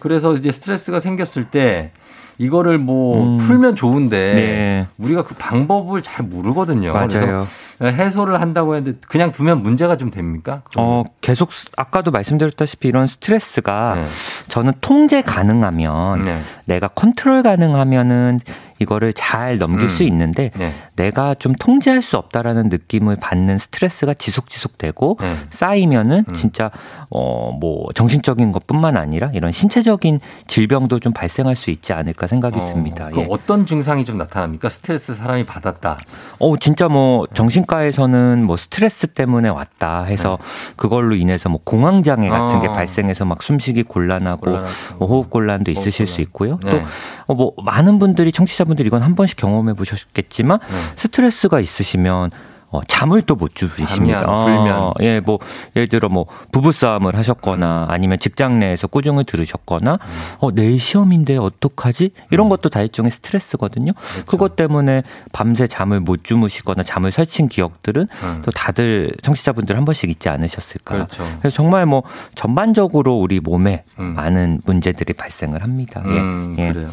그래서 이제 스트레스가 생겼을 때 이거를 뭐 음. 풀면 좋은데 네. 우리가 그 방법을 잘 모르거든요. 맞아요. 그래서 해소를 한다고 했는데 그냥 두면 문제가 좀 됩니까? 어, 계속 스- 아까도 말씀드렸다시피 이런 스트레스가 네. 저는 통제 가능하면 네. 내가 컨트롤 가능하면은 이거를 잘 넘길 음. 수 있는데 네. 내가 좀 통제할 수 없다라는 느낌을 받는 스트레스가 지속 지속되고 네. 쌓이면은 음. 진짜 어 뭐 정신적인 것뿐만 아니라 이런 신체적인 질병도 좀 발생할 수 있지 않을까 생각이 어, 듭니다. 그 예. 어떤 증상이 좀 나타납니까? 스트레스 사람이 받았다. 어, 진짜 뭐 정신과에서는 뭐 스트레스 때문에 왔다 해서 그걸로 인해서 뭐 공황 장애 같은 게 네. 어. 발생해서 막 숨쉬기 곤란하고. 뭐 호흡 곤란도 있으실 수 있고요. 네. 또 어, 뭐 많은 분들이 청취자 분들이 이건 한 번씩 경험해 보셨겠지만 네. 스트레스가 있으시면 어, 잠을 또 못 주무십니다. 불면. 예, 뭐 예를 들어 뭐 부부 싸움을 하셨거나 아니면 직장 내에서 꾸중을 들으셨거나 음. 어 내일 시험인데 어떡하지? 이런 것도 다 일종의 스트레스거든요. 그렇죠. 그것 때문에 밤새 잠을 못 주무시거나 잠을 설친 기억들은 음. 또 다들 청취자분들 한 번씩 있지 않으셨을까? 그렇죠. 그래서 정말 뭐 전반적으로 우리 몸에 음. 많은 문제들이 발생을 합니다. 예. 음, 예. 그래요.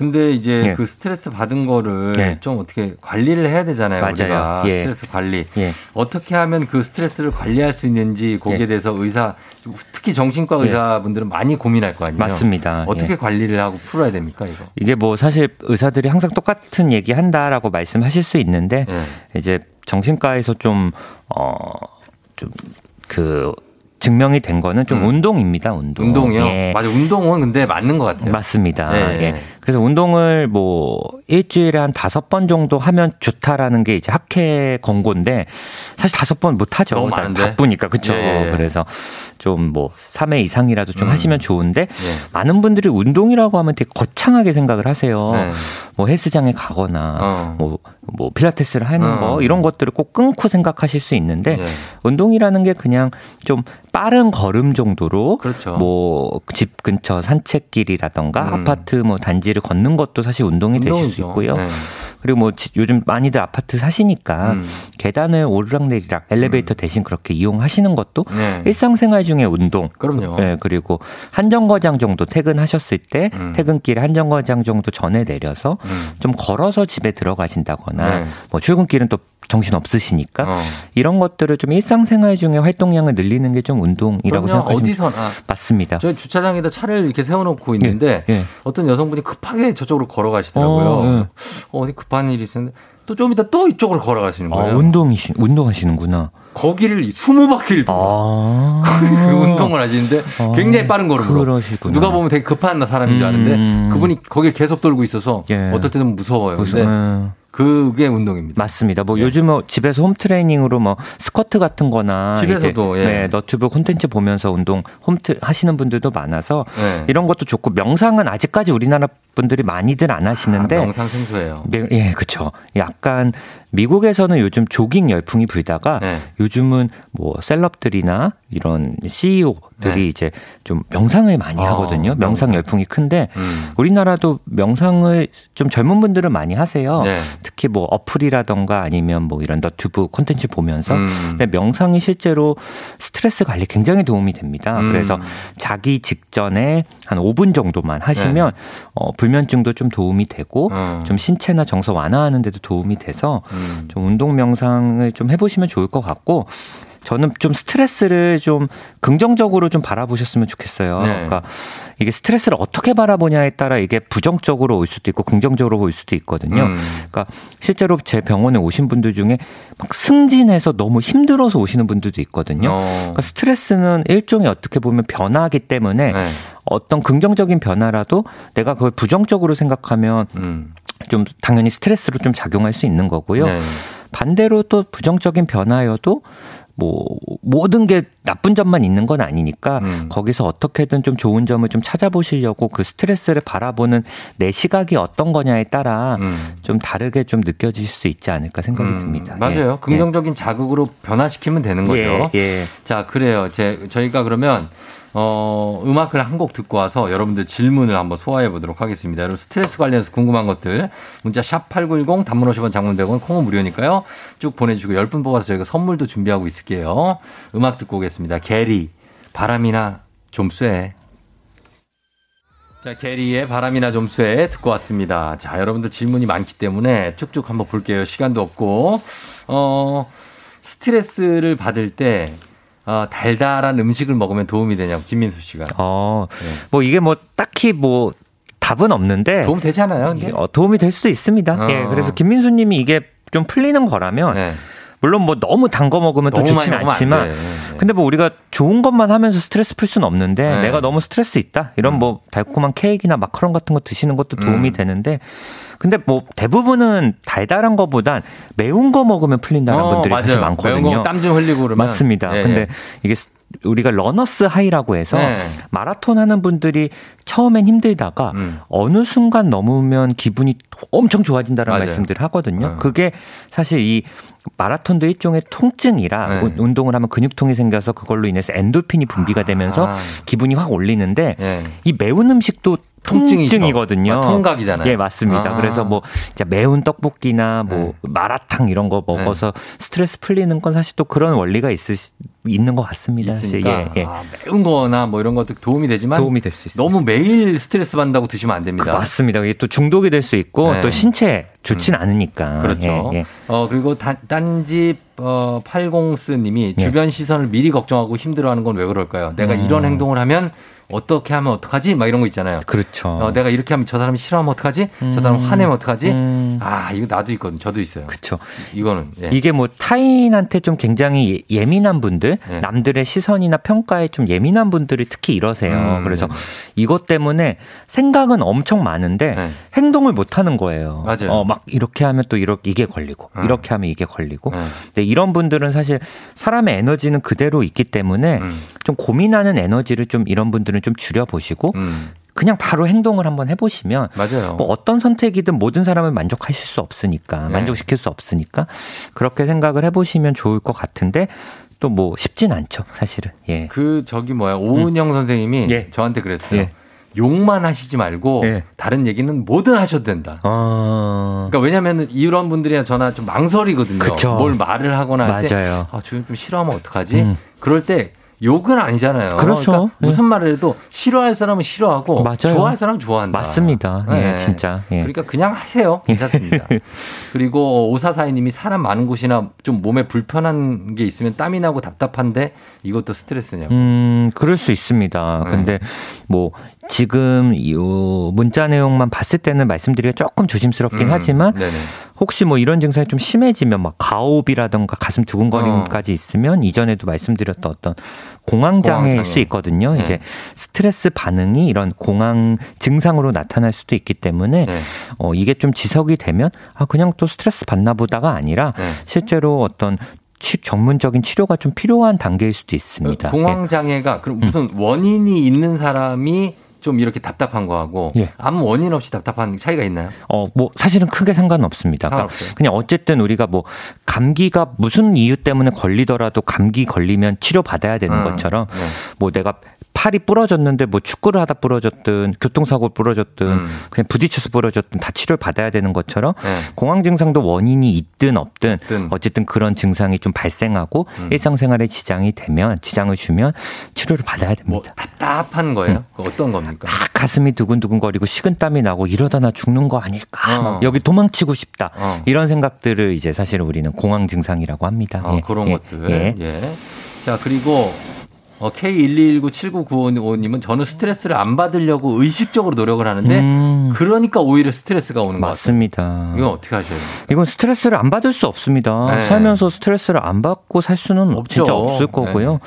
근데 이제 예. 그 스트레스 받은 거를 예. 좀 어떻게 관리를 해야 되잖아요. 맞아요. 우리가 예. 스트레스 관리. 예. 어떻게 하면 그 스트레스를 관리할 수 있는지 거기에 예. 대해서 의사 특히 정신과 예. 의사분들은 많이 고민할 거 아니에요. 맞습니다. 어떻게 예. 관리를 하고 풀어야 됩니까 이거? 이게 뭐 사실 의사들이 항상 똑같은 얘기 한다라고 말씀하실 수 있는데 예. 이제 정신과에서 좀 어 좀그 증명이 된 거는 좀 음. 운동입니다. 운동. 운동이요? 예. 맞아 운동은 근데 맞는 것 같아요. 맞습니다. 예. 예. 그래서 운동을 뭐 일주일에 한 다섯 번 정도 하면 좋다라는 게 이제 학회 권고인데 사실 다섯 번 못 하죠. 너무 다 많은데? 바쁘니까 그렇죠. 예, 예. 그래서 좀 뭐 3회 이상이라도 좀 음. 하시면 좋은데 예. 많은 분들이 운동이라고 하면 되게 거창하게 생각을 하세요. 네. 뭐 헬스장에 가거나 어. 뭐, 뭐 필라테스를 하는 어. 거 이런 것들을 꼭 끊고 생각하실 수 있는데 예. 운동이라는 게 그냥 좀 빠른 걸음 정도로 그렇죠. 뭐집 근처 산책길이라던가 음. 아파트 뭐 단지를 걷는 것도 사실 운동이 되실 수 운동이죠. 있고요. 네. 그리고 뭐 지- 요즘 많이들 아파트 사시니까 음. 계단을 오르락내리락 엘리베이터 대신 그렇게 이용하시는 것도 네. 일상생활 중에 운동. 그럼요. 네, 그리고 한 정거장 정도 퇴근하셨을 때 음. 퇴근길에 한 정거장 정도 전에 내려서 음. 좀 걸어서 집에 들어가신다거나 네. 뭐 출근길은 또 정신 없으시니까 어. 이런 것들을 좀 일상생활 중에 활동량을 늘리는 게 좀 운동이라고. 생각하시면 어디서나. 맞습니다. 저 주차장에다 차를 이렇게 세워놓고 있는데 예. 어떤 여성분이 급하게 저쪽으로 걸어가시더라고요. 어, 예. 어, 디 급한 일이 있었는데 또좀 이따 또 이쪽으로 걸어가시는 아, 거예요. 운동이시 운동하시는구나. 거기를 20바퀴를 아. 그 운동을 하시는데 굉장히 빠른 걸음으로 그러시구나. 누가 보면 되게 급한 사람인 줄 아는데 음. 그분이 거길 계속 돌고 있어서 어떨 때는 무서워요. 무서- 근데 음. 그게 운동입니다. 맞습니다. 뭐 요즘 뭐 집에서 홈 트레이닝으로 뭐 스쿼트 같은 거나 집에서도, 예. 네, 너튜브 콘텐츠 보면서 운동 홈트 하시는 분들도 많아서 네. 이런 것도 좋고 명상은 아직까지 우리나라 분들이 많이들 안 하시는데 아, 명상 생소해요. 네, 예, 그렇죠. 약간 미국에서는 요즘 조깅 열풍이 불다가 네. 요즘은 뭐 셀럽들이나 이런 CEO들이 네. 이제 좀 명상을 많이 아, 하거든요. 명상. 열풍이 큰데 음. 우리나라도 명상을 좀 젊은 분들은 많이 하세요. 네. 특히 뭐 어플이라던가 아니면 뭐 이런 너튜브 콘텐츠 보면서 음. 근데 명상이 실제로 스트레스 관리 굉장히 도움이 됩니다. 음. 그래서 자기 직전에 한 5분 정도만 하시면 어, 불면증도 좀 도움이 되고 네. 어. 좀 신체나 정서 완화하는 데도 도움이 돼서 음. 좀 운동 명상을 좀 해보시면 좋을 것 같고 저는 좀 스트레스를 좀 긍정적으로 좀 바라보셨으면 좋겠어요. 네. 그러니까 이게 스트레스를 어떻게 바라보냐에 따라 이게 부정적으로 올 수도 있고 긍정적으로 보일 수도 있거든요. 음. 그러니까 실제로 제 병원에 오신 분들 중에 막 승진해서 너무 힘들어서 오시는 분들도 있거든요. 어. 그러니까 스트레스는 일종의 어떻게 보면 변화기 때문에 네. 어떤 긍정적인 변화라도 내가 그걸 부정적으로 생각하면 음. 좀 당연히 스트레스로 좀 작용할 수 있는 거고요. 네. 반대로 또 부정적인 변화여도 뭐 모든 게 나쁜 점만 있는 건 아니니까 음. 거기서 어떻게든 좀 좋은 점을 좀 찾아보시려고 그 스트레스를 바라보는 내 시각이 어떤 거냐에 따라 음. 좀 다르게 좀 느껴질 수 있지 않을까 생각이 음, 듭니다. 맞아요. 예. 긍정적인 자극으로 변화시키면 되는 거죠. 예, 예. 자, 그래요. 제, 저희가 그러면, 어, 음악을 한 곡 듣고 와서 여러분들 질문을 한번 소화해 보도록 하겠습니다. 여러분 스트레스 관련해서 궁금한 것들 문자 샵 8910 단문 50원 장문 100원 콩은 무료니까요. 쭉 보내주시고 10분 뽑아서 저희가 선물도 준비하고 있을게요. 음악 듣고 오겠습니다. 게리, 바람이나 좀 쐬. 자, 게리의 바람이나 좀 쐬 듣고 왔습니다. 자, 여러분들 질문이 많기 때문에 쭉쭉 한번 볼게요. 시간도 없고. 어, 스트레스를 받을 때 어, 달달한 음식을 먹으면 도움이 되냐고 김민수 씨가. 어, 뭐 이게 뭐 딱히 뭐 답은 없는데 도움 되잖아요. 근데? 어, 도움이 될 수도 있습니다. 어. 예, 그래서 김민수님이 이게 좀 풀리는 거라면 네. 물론 뭐 너무 단 거 먹으면 또 좋진 않지만 돼. 네. 근데 뭐 우리가 좋은 것만 하면서 스트레스 풀 수는 없는데 네. 내가 너무 스트레스 있다 이런 뭐 달콤한 케이크나 마카롱 같은 거 드시는 것도 도움이 음. 되는데 근데 뭐 대부분은 달달한 거보단 매운 거 먹으면 풀린다는 어, 분들이 사실 맞아요. 많거든요. 매운 거 땀 좀 흘리고 그러면. 맞습니다. 예, 근데 예. 이게 스- 우리가 runner's high라고 해서 네. 마라톤 하는 분들이 처음엔 힘들다가 음. 어느 순간 넘으면 기분이 엄청 좋아진다는. 말씀들을 하거든요. 어. 그게 사실 이 마라톤도 일종의 통증이라 네. 운- 운동을 하면 근육통이 생겨서 그걸로 인해서 엔돌핀이 분비가 되면서 아. 기분이 확 올리는데 예. 이 매운 음식도 통증이거든요. 아, 통각이잖아요. 예, 맞습니다. 아. 그래서 뭐 진짜 매운 떡볶이나 뭐 네. 마라탕 이런 거 먹어서 스트레스 풀리는 건 사실 또 그런 원리가 있으 있는 것 같습니다. 있으니까 예, 예. 아, 매운 거나 뭐 이런 것도 도움이 되지만 도움이 될 수 있어요. 너무 매일 스트레스 받는다고 드시면 안 됩니다. 그 맞습니다. 이게 또 중독이 될 수 있고 네. 또 신체 좋진 않으니까. 그렇죠. 예, 예. 어, 그리고 단, 딴집, 어, 80스 님이 예. 주변 시선을 미리 걱정하고 힘들어하는 건 왜 그럴까요? 내가 음. 이런 행동을 하면 어떻게 하면 어떡하지? 막 이런 거 있잖아요. 그렇죠. 어, 내가 이렇게 하면 저 사람이 싫어하면 어떡하지? 저 사람 화내면 어떡하지? 아, 이거 나도 있거든. 저도 있어요. 음. 그렇죠. 이거는. 예. 이게 뭐 타인한테 좀 굉장히 예- 예민한 분들, 네. 남들의 시선이나 평가에 좀 예민한 분들이 특히 이러세요. 음, 그래서 네. 이것 때문에 생각은 엄청 많은데 네. 행동을 못 하는 거예요. 맞아요. 어, 막 이렇게 하면 또 이렇게 이게 걸리고, 음. 이렇게 하면 이게 걸리고. 네. 근데 이런 분들은 사실 사람의 에너지는 그대로 있기 때문에 음. 좀 고민하는 에너지를 좀 이런 분들은 좀 줄여보시고 음. 그냥 바로 행동을 한번 해보시면 맞아요. 뭐 어떤 선택이든 모든 사람을 만족하실 수 없으니까 네. 만족시킬 수 없으니까 그렇게 생각을 해보시면 좋을 것 같은데 또 뭐 쉽진 않죠 사실은 예 그, 저기 뭐야. 오은영 선생님이 예. 저한테 그랬어요. 예. 욕만 하시지 말고 예. 다른 얘기는 뭐든 하셔도 된다. 어... 그러니까 왜냐면은 이런 분들이나 저나 좀 망설이거든요. 그쵸. 뭘 말을 하거나 할 때. 아, 주변 좀 싫어하면 어떡하지? 음. 그럴 때 욕은 아니잖아요. 그렇죠. 그러니까 무슨 말을 해도 싫어할 사람은 싫어하고 맞아요. 좋아할 사람은 좋아한다. 맞습니다. 예, 진짜. 예. 그러니까 그냥 하세요. 괜찮습니다. 그리고 오사사이님이 사람 많은 곳이나 좀 몸에 불편한 게 있으면 땀이 나고 답답한데 이것도 스트레스냐고. 음, 그럴 수 있습니다. 네. 근데 뭐 지금 이 문자 내용만 봤을 때는 말씀드리기가 조금 조심스럽긴 음, 하지만 네네. 혹시 뭐 이런 증상이 좀 심해지면 막 가오비라던가 가슴 두근거림까지 있으면 이전에도 말씀드렸던 어떤 공황 장애일 공황 장애. 수 있거든요. 네. 이제 스트레스 반응이 이런 공황 증상으로 나타날 수도 있기 때문에 네. 어 이게 좀 지속이 되면 아 그냥 또 스트레스 받나 보다가 아니라 네. 실제로 어떤 치- 전문적인 치료가 좀 필요한 단계일 수도 있습니다. 예. 공황 장애가 그럼 무슨 원인이 있는 사람이 좀 이렇게 답답한 거하고 예. 아무 원인 없이 답답한 차이가 있나요? 어, 뭐, 사실은 크게 상관없습니다. 그러니까 상관없어요? 그냥 어쨌든 우리가 뭐, 감기가 무슨 이유 때문에 걸리더라도 감기 걸리면 치료 받아야 되는 음, 것처럼, 네. 뭐 내가 팔이 부러졌는데 뭐 축구를 하다 부러졌든 교통사고 부러졌든 음. 그냥 부딪혀서 부러졌든 다 치료를 받아야 되는 것처럼 네. 공황 증상도 원인이 있든 없든 있든. 어쨌든 그런 증상이 좀 발생하고 음. 일상생활에 지장이 되면 지장을 주면 치료를 받아야 뭐 됩니다. 답답한 거예요? 그 어떤 겁니 까? 막 가슴이 두근두근거리고 식은땀이 나고 이러다 나 죽는 거 아닐까? 어. 막 여기 도망치고 싶다. 어. 이런 생각들을 이제 사실 우리는 공황 증상이라고 합니다. 아, 예, 그런 예, 것들. 예. 예. 자, 그리고 어, K1197995님은 저는 스트레스를 안 받으려고 의식적으로 노력을 하는데 음. 그러니까 오히려 스트레스가 오는 것 같아요. 맞습니다. 이건 어떻게 하셔야 돼요? 이건 스트레스를 안 받을 수 없습니다. 네. 살면서 스트레스를 안 받고 살 수는 없죠. 진짜 없을 거고요. 네.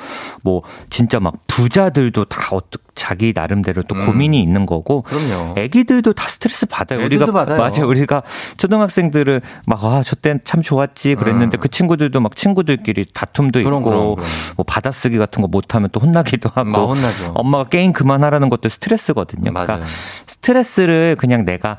뭐 진짜 막 부자들도 다 어떻 자기 나름대로 또 음. 고민이 있는 거고 그럼요. 애기들도 다 스트레스 받아요. 우리가 받아요. 맞아요. 우리가 초등학생들은 막 아 저 땐 참 좋았지 그랬는데 음. 그 친구들도 막 친구들끼리 다툼도 그럼, 있고 그럼, 그럼. 뭐 받아쓰기 같은 거 못 하면 또 혼나기도 하고 막 혼나죠. 엄마가 게임 그만하라는 것도 스트레스거든요. 맞아요. 그러니까 스트레스를 그냥 내가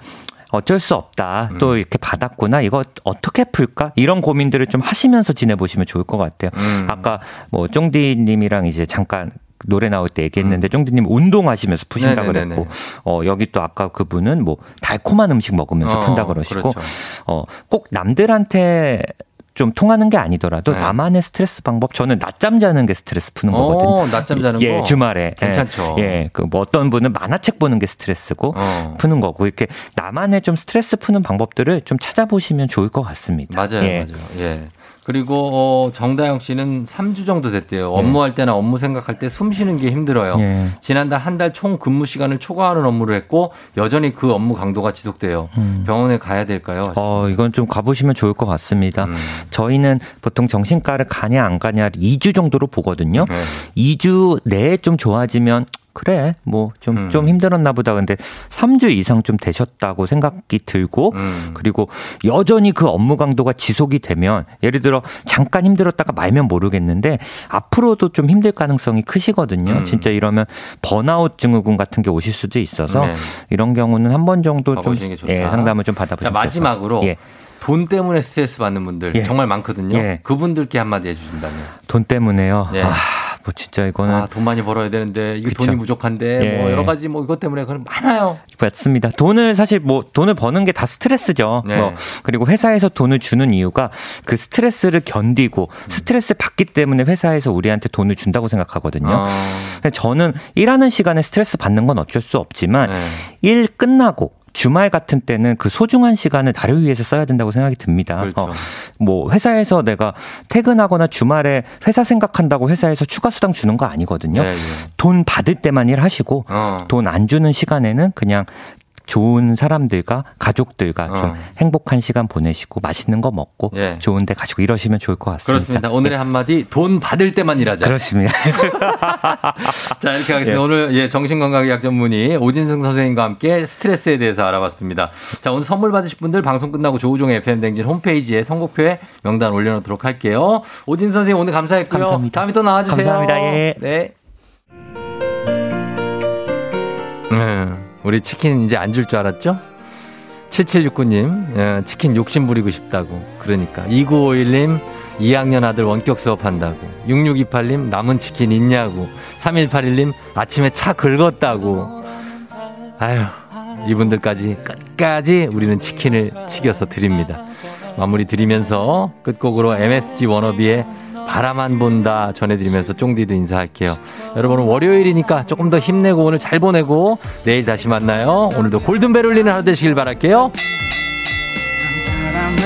어쩔 수 없다. 음. 또 이렇게 받았구나. 이거 어떻게 풀까? 이런 고민들을 좀 하시면서 지내보시면 좋을 것 같아요. 음. 아까 뭐 쫑디님이랑 이제 잠깐 노래 나올 때 얘기했는데 쫑디님 운동하시면서 푸신다 음. 네네네네. 그랬고 어 여기 또 아까 그분은 뭐 달콤한 음식 먹으면서 어, 푼다 그러시고 그렇죠. 어꼭 남들한테 좀 통하는 게 아니더라도 네. 나만의 스트레스 방법 저는 낮잠 자는 게 스트레스 푸는 어, 거거든요. 낮잠 자는 예, 거? 주말에 괜찮죠. 예, 예, 그 뭐 어떤 분은 만화책 보는 게 스트레스고 어. 푸는 거고 이렇게 나만의 좀 스트레스 푸는 방법들을 좀 찾아보시면 좋을 것 같습니다. 맞아요, 예. 맞아요. 예. 그리고 어, 정다영 씨는 3주 정도 됐대요. 업무할 때나 업무 생각할 때 숨 쉬는 게 힘들어요. 예. 지난달 한 달 총 근무 시간을 초과하는 업무를 했고 여전히 그 업무 강도가 지속돼요. 음. 병원에 가야 될까요? 어, 이건 좀 가보시면 좋을 것 같습니다. 음. 저희는 보통 정신과를 가냐 안 가냐 2주 정도로 보거든요. 네. 2주 내에 좀 좋아지면 그래 뭐좀좀 음. 힘들었나 보다 근데 3주 이상 좀 되셨다고 생각이 들고 음. 그리고 여전히 그 업무 강도가 지속이 되면 예를 들어 잠깐 힘들었다가 말면 모르겠는데 앞으로도 좀 힘들 가능성이 크시거든요. 음. 진짜 이러면 번아웃 증후군 같은 게 오실 수도 있어서 네. 이런 경우는 한 번 정도 좀. 예, 상담을 좀 자, 받아보시면 마지막으로. 예. 돈 때문에 스트레스 받는 분들 예. 정말 많거든요. 예. 그분들께 한마디 해주신다면. 돈 때문에요. 예. 아, 뭐 진짜 이거는 아, 돈 많이 벌어야 되는데 이거 그쵸. 돈이 부족한데 예. 뭐 여러 가지 뭐 이것 때문에 그런 많아요. 맞습니다. 돈을 사실 뭐 돈을 버는 게 다 스트레스죠. 네. 뭐 그리고 회사에서 돈을 주는 이유가 그 스트레스를 견디고 음. 스트레스 받기 때문에 회사에서 우리한테 돈을 준다고 생각하거든요. 어, 근데 저는 일하는 시간에 스트레스 받는 건 어쩔 수 없지만 네. 일 끝나고 주말 같은 때는 그 소중한 시간을 나를 위해서 써야 된다고 생각이 듭니다. 그렇죠. 어, 뭐 회사에서 내가 퇴근하거나 주말에 회사 생각한다고 회사에서 추가 수당 주는 거 아니거든요. 네, 네. 돈 받을 때만 일하시고 어. 돈안 주는 시간에는 그냥 좋은 사람들과 가족들과 좀 어. 행복한 시간 보내시고 맛있는 거 먹고 예. 좋은 데 가시고 이러시면 좋을 것 같습니다. 그렇습니다. 오늘의 한마디 돈 받을 때만 일하자. 그렇습니다. 자, 이렇게 하겠습니다. 예. 오늘 예, 정신건강의학 전문의 오진승 선생님과 함께 스트레스에 대해서 알아봤습니다. 자, 오늘 선물 받으실 분들 방송 끝나고 조우종의 FM 댕진 홈페이지에 선곡표에 명단 올려놓도록 할게요. 오진 선생님 오늘 감사했고요. 감사합니다. 다음에 또 나와주세요. 감사합니다. 예. 네. 음, 우리 치킨 이제 안 줄 줄 알았죠? 7769님, 예, 치킨 욕심 부리고 싶다고. 그러니까. 2951님, 2학년 아들 원격 수업한다고. 6628님, 남은 치킨 있냐고. 3181님, 아침에 차 긁었다고. 아유, 이분들까지 끝까지 우리는 치킨을 튀겨서 드립니다. 마무리 드리면서 끝곡으로 MSG 워너비의 바라만 본다 전해드리면서 쫑디도 인사할게요. 여러분은 월요일이니까 조금 더 힘내고 오늘 잘 보내고 내일 다시 만나요. 오늘도 골든벨 울리는 하루 되시길 바랄게요.